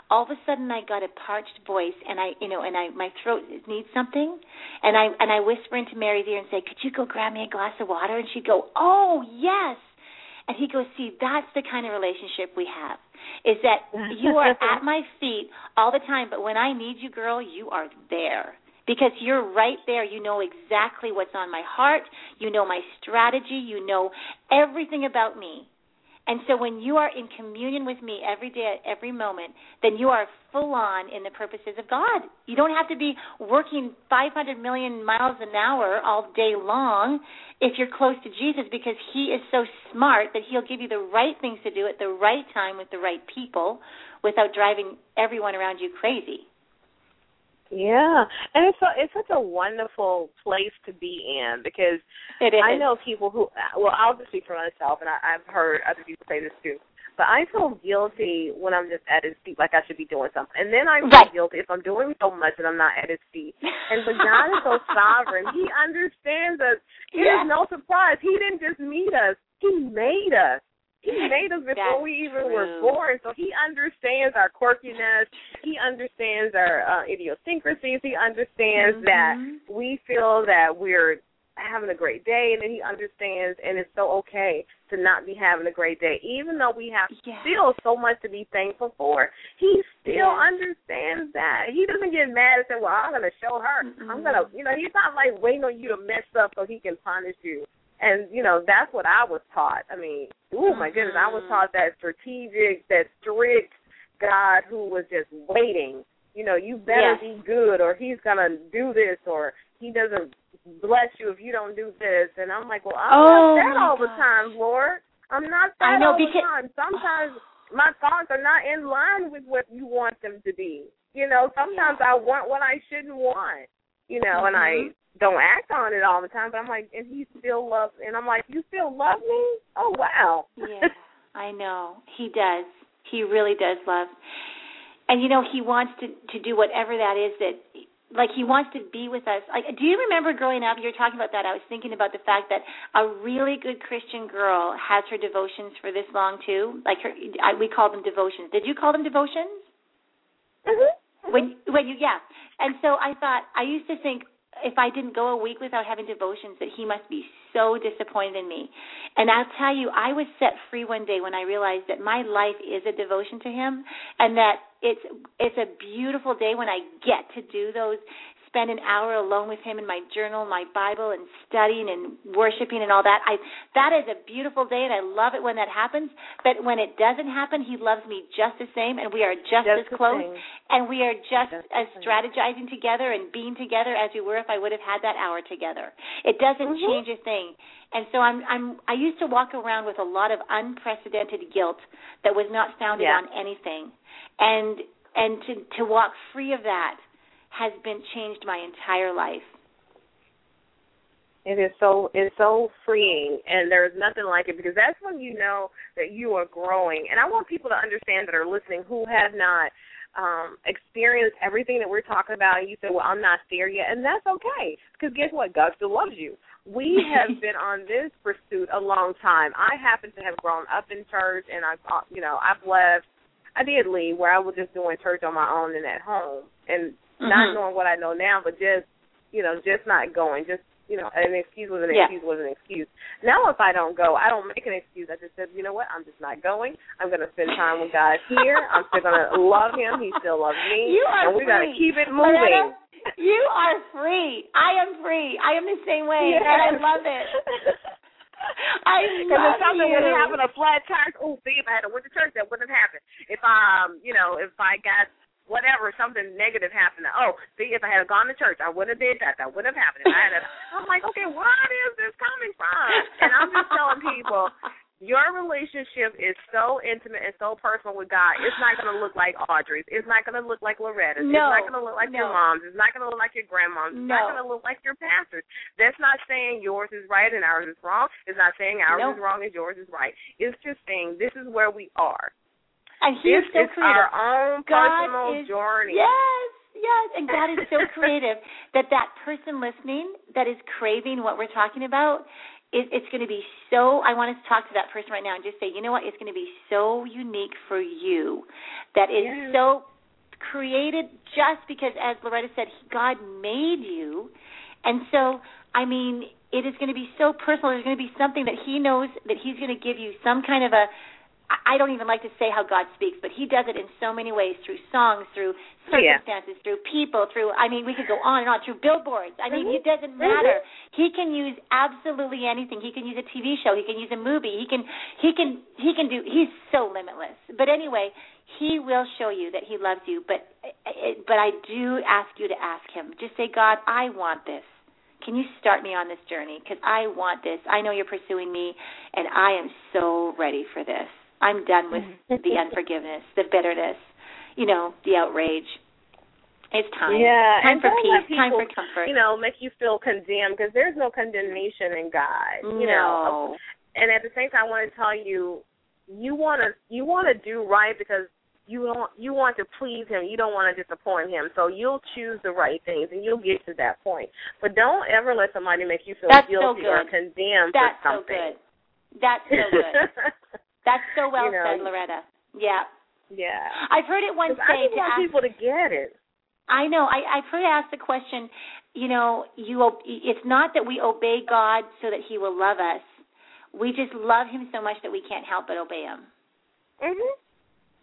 All of a sudden I got a parched voice and I you know and I my throat needs something. And I and I whisper into Mary's ear and say, Could you go grab me a glass of water? And she'd go, Oh yes. And he goes, See, that's the kind of relationship we have. Is that you are at my feet all the time, but when I need you, girl, you are there. Because you're right there. You know exactly what's on my heart. You know my strategy. You know everything about me. And so when you are in communion with me every day, at every moment, then you are full on in the purposes of God. You don't have to be working 500 million miles an hour all day long if you're close to Jesus because he is so smart that he'll give you the right things to do at the right time with the right people without driving everyone around you crazy. Yeah, and it's a, it's such a wonderful place to be in because It is. I know people who. Well, I'll just speak for myself, and I, I've heard other people say this too. But I feel guilty when I'm just at his feet, like I should be doing something, and then I feel Right. guilty if I'm doing so much and I'm not at his feet. And but God is so sovereign; He understands us. It Yeah. is no surprise. He didn't just meet us; He made us. He made us before That's we even were born, so he understands our quirkiness. He understands our uh, idiosyncrasies. He understands that Mhm. we feel that we're having a great day, and then he understands, and it's so okay to not be having a great day, even though we have Yeah. still so much to be thankful for. He still Yeah. understands that. He doesn't get mad and say, "Well, I'm going to show her. I'm going to," you know. He's not like waiting on you to mess up so he can punish you. And you know that's what I was taught. I mean, oh my goodness, I was Mhm. taught that strategic, that strict God who was just waiting. You know, you better be good, or He's gonna do this, or He doesn't bless you if you don't do this. And I'm like, well, I'm Oh, not that all the time, Lord. I'm not that I know, all because- the time. Sometimes my thoughts are not in line with what you want them to be. You know, sometimes I want what I shouldn't want. You know, and I Mhm. Don't act on it all the time. But I'm like, and he still loves, and I'm like, you still love me? Oh wow. yeah, I know. He does. He really does love. And you know, he wants to to do whatever that is that like he wants to be with us. Like do you remember growing up you were talking about that I was thinking about the fact that a really good Christian girl has her devotions for this long too. Like her I, we call them devotions. Did you call them devotions? mm-hmm. when when you yeah and so i thought i used to think if i didn't go a week without having devotions that he must be so disappointed in me. And i'll tell you i was set free one day when i realized that my life is a devotion to him and that it's it's a beautiful day when i get to do those spend an hour alone with him in my journal, my Bible, and studying and worshiping and all that. I that is a beautiful day, and I love it when that happens. But when it doesn't happen, he loves me just the same, and we are just, Just as close, same. and we are just Just as strategizing together and being together as we were if I would have had that hour together. It doesn't Mhm. change a thing. And so I'm I'm I used to walk around with a lot of unprecedented guilt that was not founded Yeah. on anything. And and to to walk free of that has been changed my entire life. It is so it's so freeing, and there's nothing like it because that's when you know that you are growing. And I want people to understand that are listening who have not um experienced everything that we're talking about. And you say, "Well, I'm not there yet," and that's okay because guess what? God still loves you. We have been on this pursuit a long time. I happen to have grown up in church, and I've uh, you know I've left. I did leave where I was just doing church on my own and at home, and not Mhm. knowing what I know now, but just you know just not going, just you know, an excuse was an Yeah. excuse was an excuse. Now if I don't go, I don't make an excuse. I just said, you know what, I'm just not going. I'm gonna spend time with God here. I'm still gonna love him. He still loves me. You are and we gotta free. keep it moving. Loretta, you are free. I am free. I am the same way, and I love it. I Because love if something would have happened, a flat tire, oh, see, if I had went to church, that wouldn't have happened. If um, you know, if I got whatever, something negative happened, oh, see, if I had gone to church, I wouldn't have did that. That wouldn't have happened. If I had, a, I'm like, okay, what is this coming from? And I'm just telling people, your relationship is so intimate and so personal with God. It's not going to look like Audrey's. It's not going to look like Loretta's. it's not going to look like your mom's. It's not going to look like your grandmom's. It's not going to look like your pastor's. That's not saying yours is right and ours is wrong. It's not saying ours No. is wrong and yours is right. It's just saying this is where we are. And he This is so is creative. our own God personal is, journey. Yes, yes, and God is so creative that that person listening that is craving what we're talking about, it, it's going to be so. I want us to talk to that person right now and just say, you know what? It's going to be so unique for you that is Yes. so created just because, as Loretta said, God made you, and so I mean, it is going to be so personal. There's going to be something that He knows that He's going to give you some kind of a I don't even like to say how God speaks, but He does it in so many ways through songs, through Yeah. circumstances, through people, through I mean, we could go on and on through billboards. I mean, it mm-hmm. doesn't mm-hmm. matter. He can use absolutely anything. He can use a TV show. He can use a movie. He can he can he can do. He's so limitless. But anyway, He will show you that He loves you. But eh, eh, but I do ask you to ask Him. Just say, God, I want this. Can you start me on this journey? Because I want this. I know you're pursuing me, and I am so ready for this. I'm done with mm-hmm. the unforgiveness, the bitterness, you know, the outrage. It's time. Yeah, time and for peace. time for comfort. You know, make you feel condemned because there's no condemnation in God. You know, no. and at the same time, I want to tell you, you want to you want to do right because you don't you want to please Him. You don't want to disappoint Him. So you'll choose the right things, and you'll get to that point. But don't ever let somebody make you feel That's so guilty or good. condemned That's for so something. good. That's so good. That's so well You know, said, Loretta. Yeah. yeah. I've heard it once 'Cause I say just to want ask people to get it. I know. I, I've heard asked the question. You know, you. It's not that we obey God so that He will love us. We just love Him so much that we can't help but obey Him. Mhm.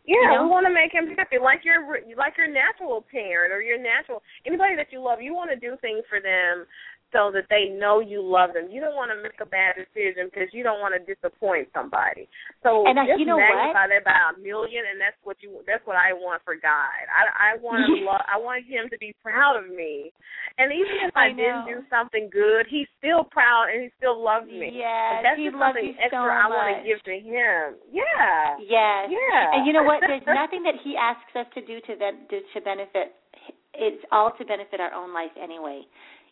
Yeah, You know? we want to make him happy, like your like your natural parent or your natural anybody that you love. You want to do things for them so that they know you love them. You don't want to make a bad decision because you don't want to disappoint somebody. So And, uh, just you know magnify that by a million, and that's what you. That's what I want for God. I I want to love. I want Him to be proud of me, and even if I, I didn't do something good, He's still proud and He still loves me. Yes, And that's He just loves something you extra so I want to give to Him. Yeah. Yes. Yeah. And you know what? There's nothing that he asks us to do to to to benefit. It's all to benefit our own life anyway.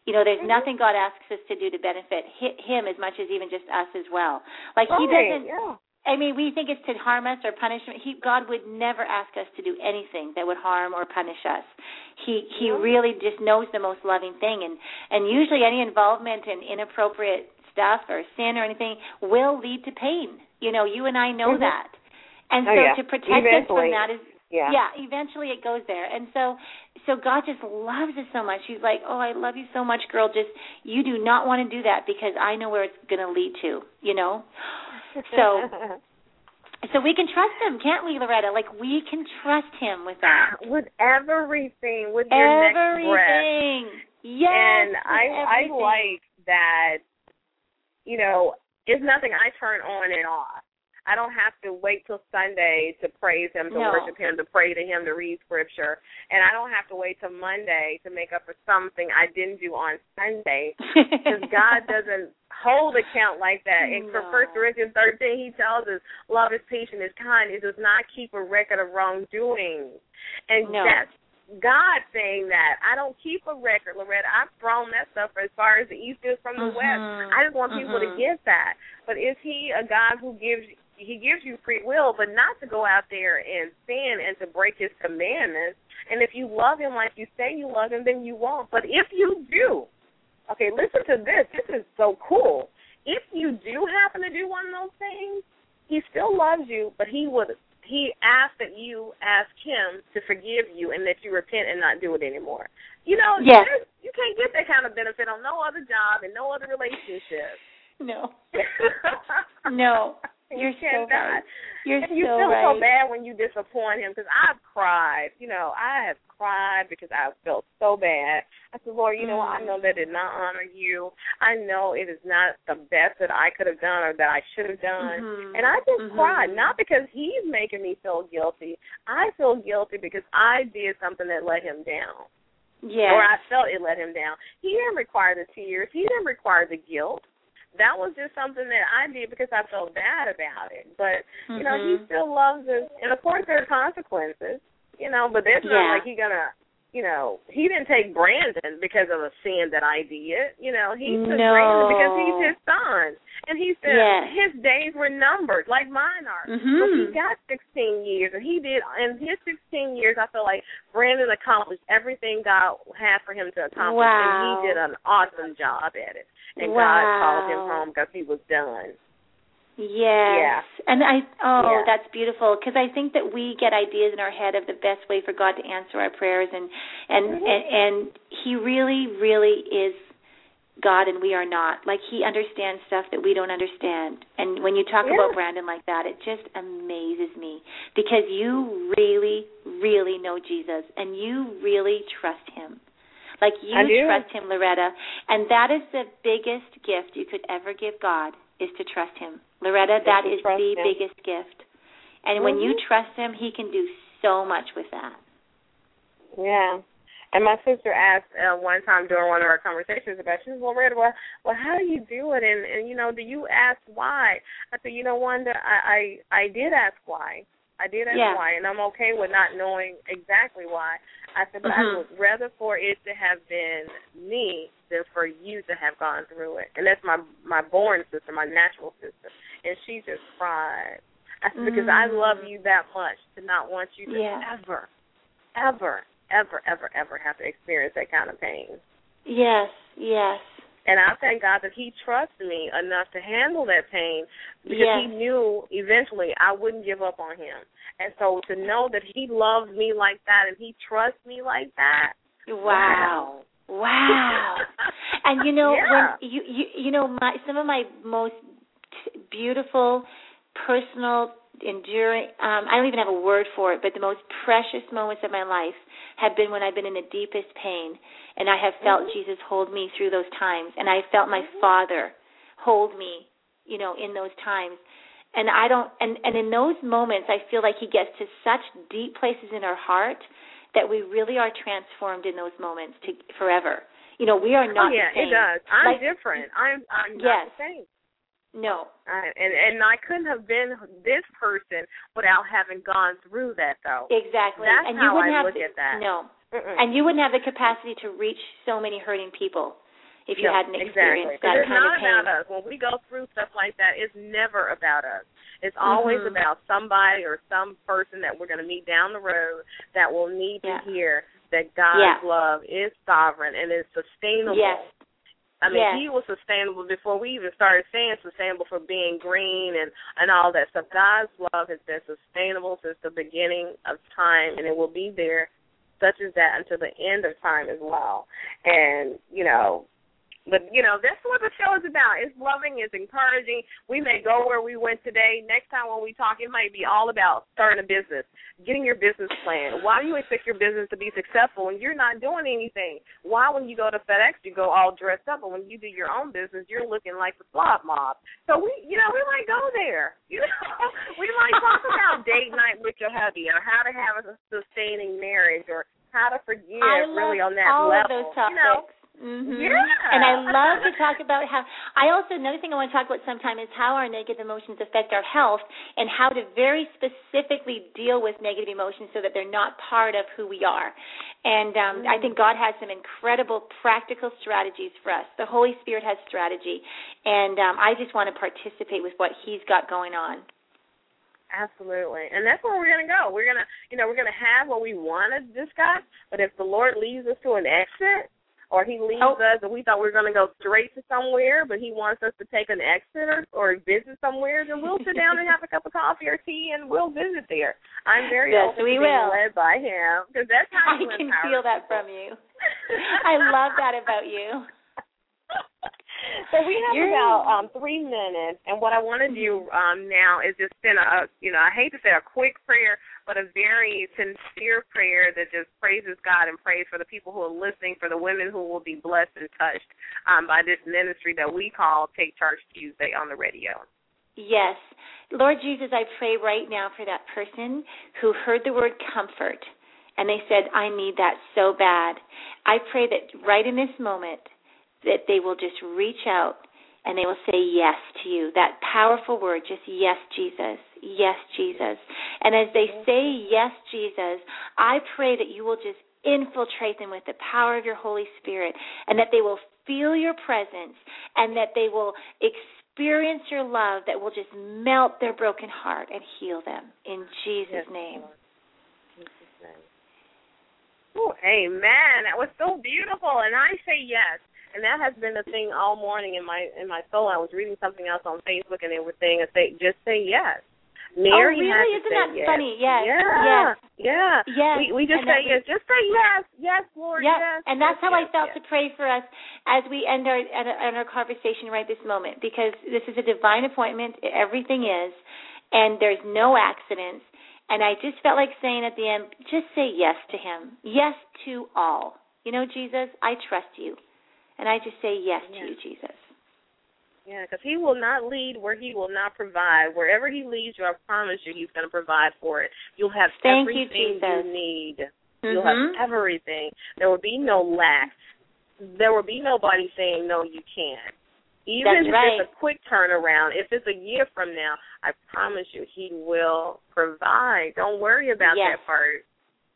You know, there's Mhm. nothing God asks us to do to benefit him as much as even just us as well. Like he doesn't. Yeah. I mean, we think it's to harm us or punish him. He, God would never ask us to do anything that would harm or punish us. He He Yeah. really just knows the most loving thing, and and usually any involvement in inappropriate stuff or sin or anything will lead to pain. You know, you and I know Mhm. that, and Oh, so yeah. to protect us from that is Yeah. yeah eventually it goes there and so so god just loves us so much he's like oh i love you so much girl just you do not want to do that because i know where it's going to lead to you know so so we can trust him can't we loretta like we can trust him with that with everything, with your next breath. everything yes and I I like that. You know, it's nothing I turn on and off. I don't have to wait till Sunday to praise Him, to No. worship Him, to pray to Him, to read Scripture, and I don't have to wait till Monday to make up for something I didn't do on Sunday. Because God doesn't hold account like that. And for No. First Corinthians thirteen, He tells us, "Love is patient, is kind. It does not keep a record of wrongdoing." And No. that's God saying that. I don't keep a record, Loretta. I've thrown that stuff as far as the east is from the Mhm. west. I just want people to Mhm. get that. But is He a God who gives? He gives you free will, but not to go out there and sin and to break His commandments. And if you love Him like you say you love Him, then you won't. But if you do, okay, listen to this. This is so cool. If you do happen to do one of those things, He still loves you, but He would he asks that you ask him to forgive you and that you repent and not do it anymore. You know, Yes. you can't get that kind of benefit on no other job and no other relationship. no no you're so cannot. right you're and you so feel right so bad when you disappoint him because I've cried. You know, I have cried because I felt so bad. I said, Lord, you know, what? I Mm. know that did not honor you. I know it is not the best that I could have done or that I should have done. Mhm. And I just Mhm. cried, not because he's making me feel guilty. I feel guilty because I did something that let him down. yes. Or I felt it let him down. He didn't require the tears. He didn't require the guilt. That was just something that I did because I felt bad about it. But you know, he Mhm. still loves us, and of course there are consequences. You know, but it's not like he gonna. You know, he didn't take Brandon because of a sin that I did. You know, he took No. Brandon because he's his son, and he said Yes. his days were numbered, like mine are. So he Mhm. got 16 years, and he did. In his 16 years, I feel like Brandon accomplished everything God had for him to accomplish, Wow. and he did an awesome job at it. And Wow. God called him home because he was done. Yes. Yeah. And I oh, Yeah. that's beautiful because I think that we get ideas in our head of the best way for God to answer our prayers and and Mhm. and, and he really really is God and we are not. Like he understands stuff that we don't understand. And when you talk Yeah. about Brandon like that, it just amazes me because you really really know Jesus and you really trust him. Like you trust him, Loretta, and that is the biggest gift you could ever give God is to trust him. Loretta, that is the him. biggest gift. And when you Mhm. trust him, he can do so much with that. Yeah. And my sister asked uh, one time during one of our conversations about, she said, well, Red, well, well, how do you do it? And, and, you know, do you ask why? I said, you know, Wanda, I, I, I did ask why. I did ask Yeah. why, and I'm okay with not knowing exactly why. I said, but Mhm. I would rather for it to have been me than for you to have gone through it. And that's my my born sister, my natural sister. And she just cried. I said, because I love Mm. you that much to not want you to Yeah. ever, ever, ever, ever, ever have to experience that kind of pain. Yes, yes. And I thank God that He trusts me enough to handle that pain because Yes. He knew eventually I wouldn't give up on Him. And so to know that He loves me like that and He trusts me like that, Wow. Wow. And you know Yeah. when you you you know my some of my most beautiful personal enduring um I don't even have a word for it, but the most precious moments of my life have been when I've been in the deepest pain and I have felt Mm-hmm. Jesus hold me through those times and I felt my father hold me, you know, in those times. And I don't and and in those moments I feel like he gets to such deep places in our heart that we really are transformed in those moments to forever. You know, we are oh not yeah, the same. it does. I'm Like- different. I'm I'm not Yes. the same. No. I, and and I couldn't have been this person without having gone through that though. Exactly. That's and how you wouldn't I have look the, at that. No. Mm-mm. And you wouldn't have the capacity to reach so many hurting people if you No, hadn't exactly. experienced 'Cause that it's kind not of pain. It's not about us. When we go through stuff like that, it's never about us. It's always Mhm. about somebody or some person that we're going to meet down the road that will need Yeah. to hear that God's Yeah. love is sovereign and is sustainable. Yes. I mean, Yes. he was sustainable before we even started saying sustainable for being green and and all that stuff. God's love has been sustainable since the beginning of time, and it will be there, such as that, until the end of time as well. And you know, but you know, that's what the show is about. It's loving, it's encouraging. We may go where we went today. Next time when we talk, it might be all about starting a business, getting your business plan. Why do you expect your business to be successful when you're not doing anything? Why, when you go to FedEx, you go all dressed up, but when you do your own business, you're looking like the slob mob. So we, you know, we might go there. You know, we might talk about date night with your hubby, or how to have a sustaining marriage, or how to forgive really on that all level. of those topics. You know, hmm Yeah. And I love to talk about how I also another thing I want to talk about sometime is how our negative emotions affect our health and how to very specifically deal with negative emotions so that they're not part of who we are. And um I think God has some incredible practical strategies for us. The Holy Spirit has strategy and um I just want to participate with what he's got going on. Absolutely. And that's where we're going to go. We're going to, you know, we're going to have what we want to discuss, but if the Lord leads us to an exit or he leads Oh. us and we thought we were going to go straight to somewhere, but he wants us to take an exit or, or visit somewhere, then we'll sit down and have a cup of coffee or tea and we'll visit there. I'm very Yes, open we to being will. led by him because that's how I can feel that people. from you. I love that about you. so we have You're- about um three minutes and what I want to do um now is just send a you know, I hate to say a quick prayer, but a very sincere prayer that just praises God and prays for the people who are listening, for the women who will be blessed and touched um by this ministry that we call Take Charge Tuesday on the radio. Yes. Lord Jesus, I pray right now for that person who heard the word comfort and they said, I need that so bad. I pray that right in this moment that they will just reach out and they will say yes to you. That powerful word, just yes, Jesus. Yes, Jesus. And as they say yes, Jesus, I pray that you will just infiltrate them with the power of your Holy Spirit and that they will feel your presence and that they will experience your love that will just melt their broken heart and heal them. In Jesus' name. Jesus' name. Oh, amen. That was so beautiful, and I say yes. And that has been the thing all morning in my in my soul. I was reading something else on Facebook, and they were saying, "Say just say yes." Oh, Mary oh, really? Isn't that yes. funny? Yes. Yeah. Yes. Yeah. Yes. We we just And say yes. Just say yes. Yes, Lord. Yep. Yes. and that's yes, how I felt yes. to pray for us as we end our end our conversation right this moment because this is a divine appointment. Everything is, and there's no accidents. And I just felt like saying at the end, just say yes to Him, yes to all. You know, Jesus, I trust you, and I just say yes to you, Jesus. Yeah, because he will not lead where he will not provide. Wherever he leads you, I promise you, he's going to provide for it. You'll have Thank you, everything Jesus. need. You'll Mhm. have everything. There will be no lack. There will be nobody saying no, you can't. Even That's if right. it's a quick turnaround, if it's a year from now, I promise you, he will provide. Don't worry about Yes. that part.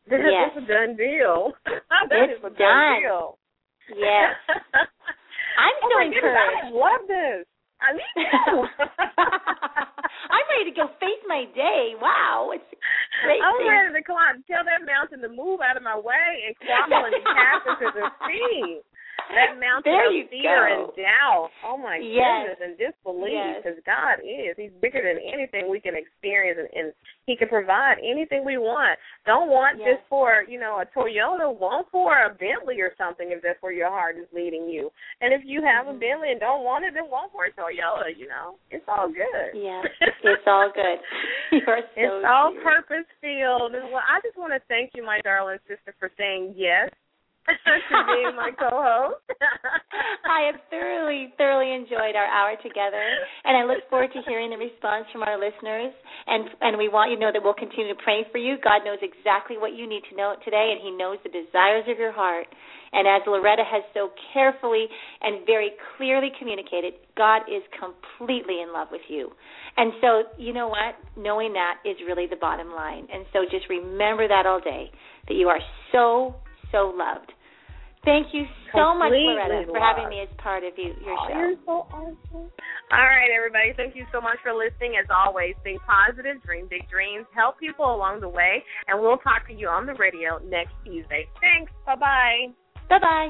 That Yes. is a done deal. that It's is a done. deal. Yes. I'm oh so my goodness. I love this. I mean, I'm ready to go face my day. Wow, it's great. I'm thing. ready to climb. Tell that mountain to move out of my way and crumble and cast into the sea. That mountain of fear go. and doubt. Oh my Yes. goodness, and disbelief, Yes. because God is. He's bigger than anything we can experience, and, and He can provide anything we want. Don't want Yes. just for you know a Toyota. Want for a Bentley or something if that's where your heart is leading you. And if you have Mhm. a Bentley and don't want it, then want for a Toyota. You know, it's all good. Yeah, it's all good. You are so It's all cute. purpose filled. Well, I just want to thank you, my darling sister, for saying yes to being my co-host. I have thoroughly, thoroughly enjoyed our hour together, and I look forward to hearing the response from our listeners. And and we want you to know that we'll continue to pray for you. God knows exactly what you need to know today, and He knows the desires of your heart. And as Loretta has so carefully and very clearly communicated, God is completely in love with you. And so, you know what? Knowing that is really the bottom line. And so just remember that all day, that you are so, so loved. Thank you so much, Loretta, for having me as part of you, your Oh, show. you're so awesome. All right, everybody. Thank you so much for listening. As always, think positive, dream big dreams, help people along the way, and we'll talk to you on the radio next Tuesday. Thanks. Bye bye. Bye bye.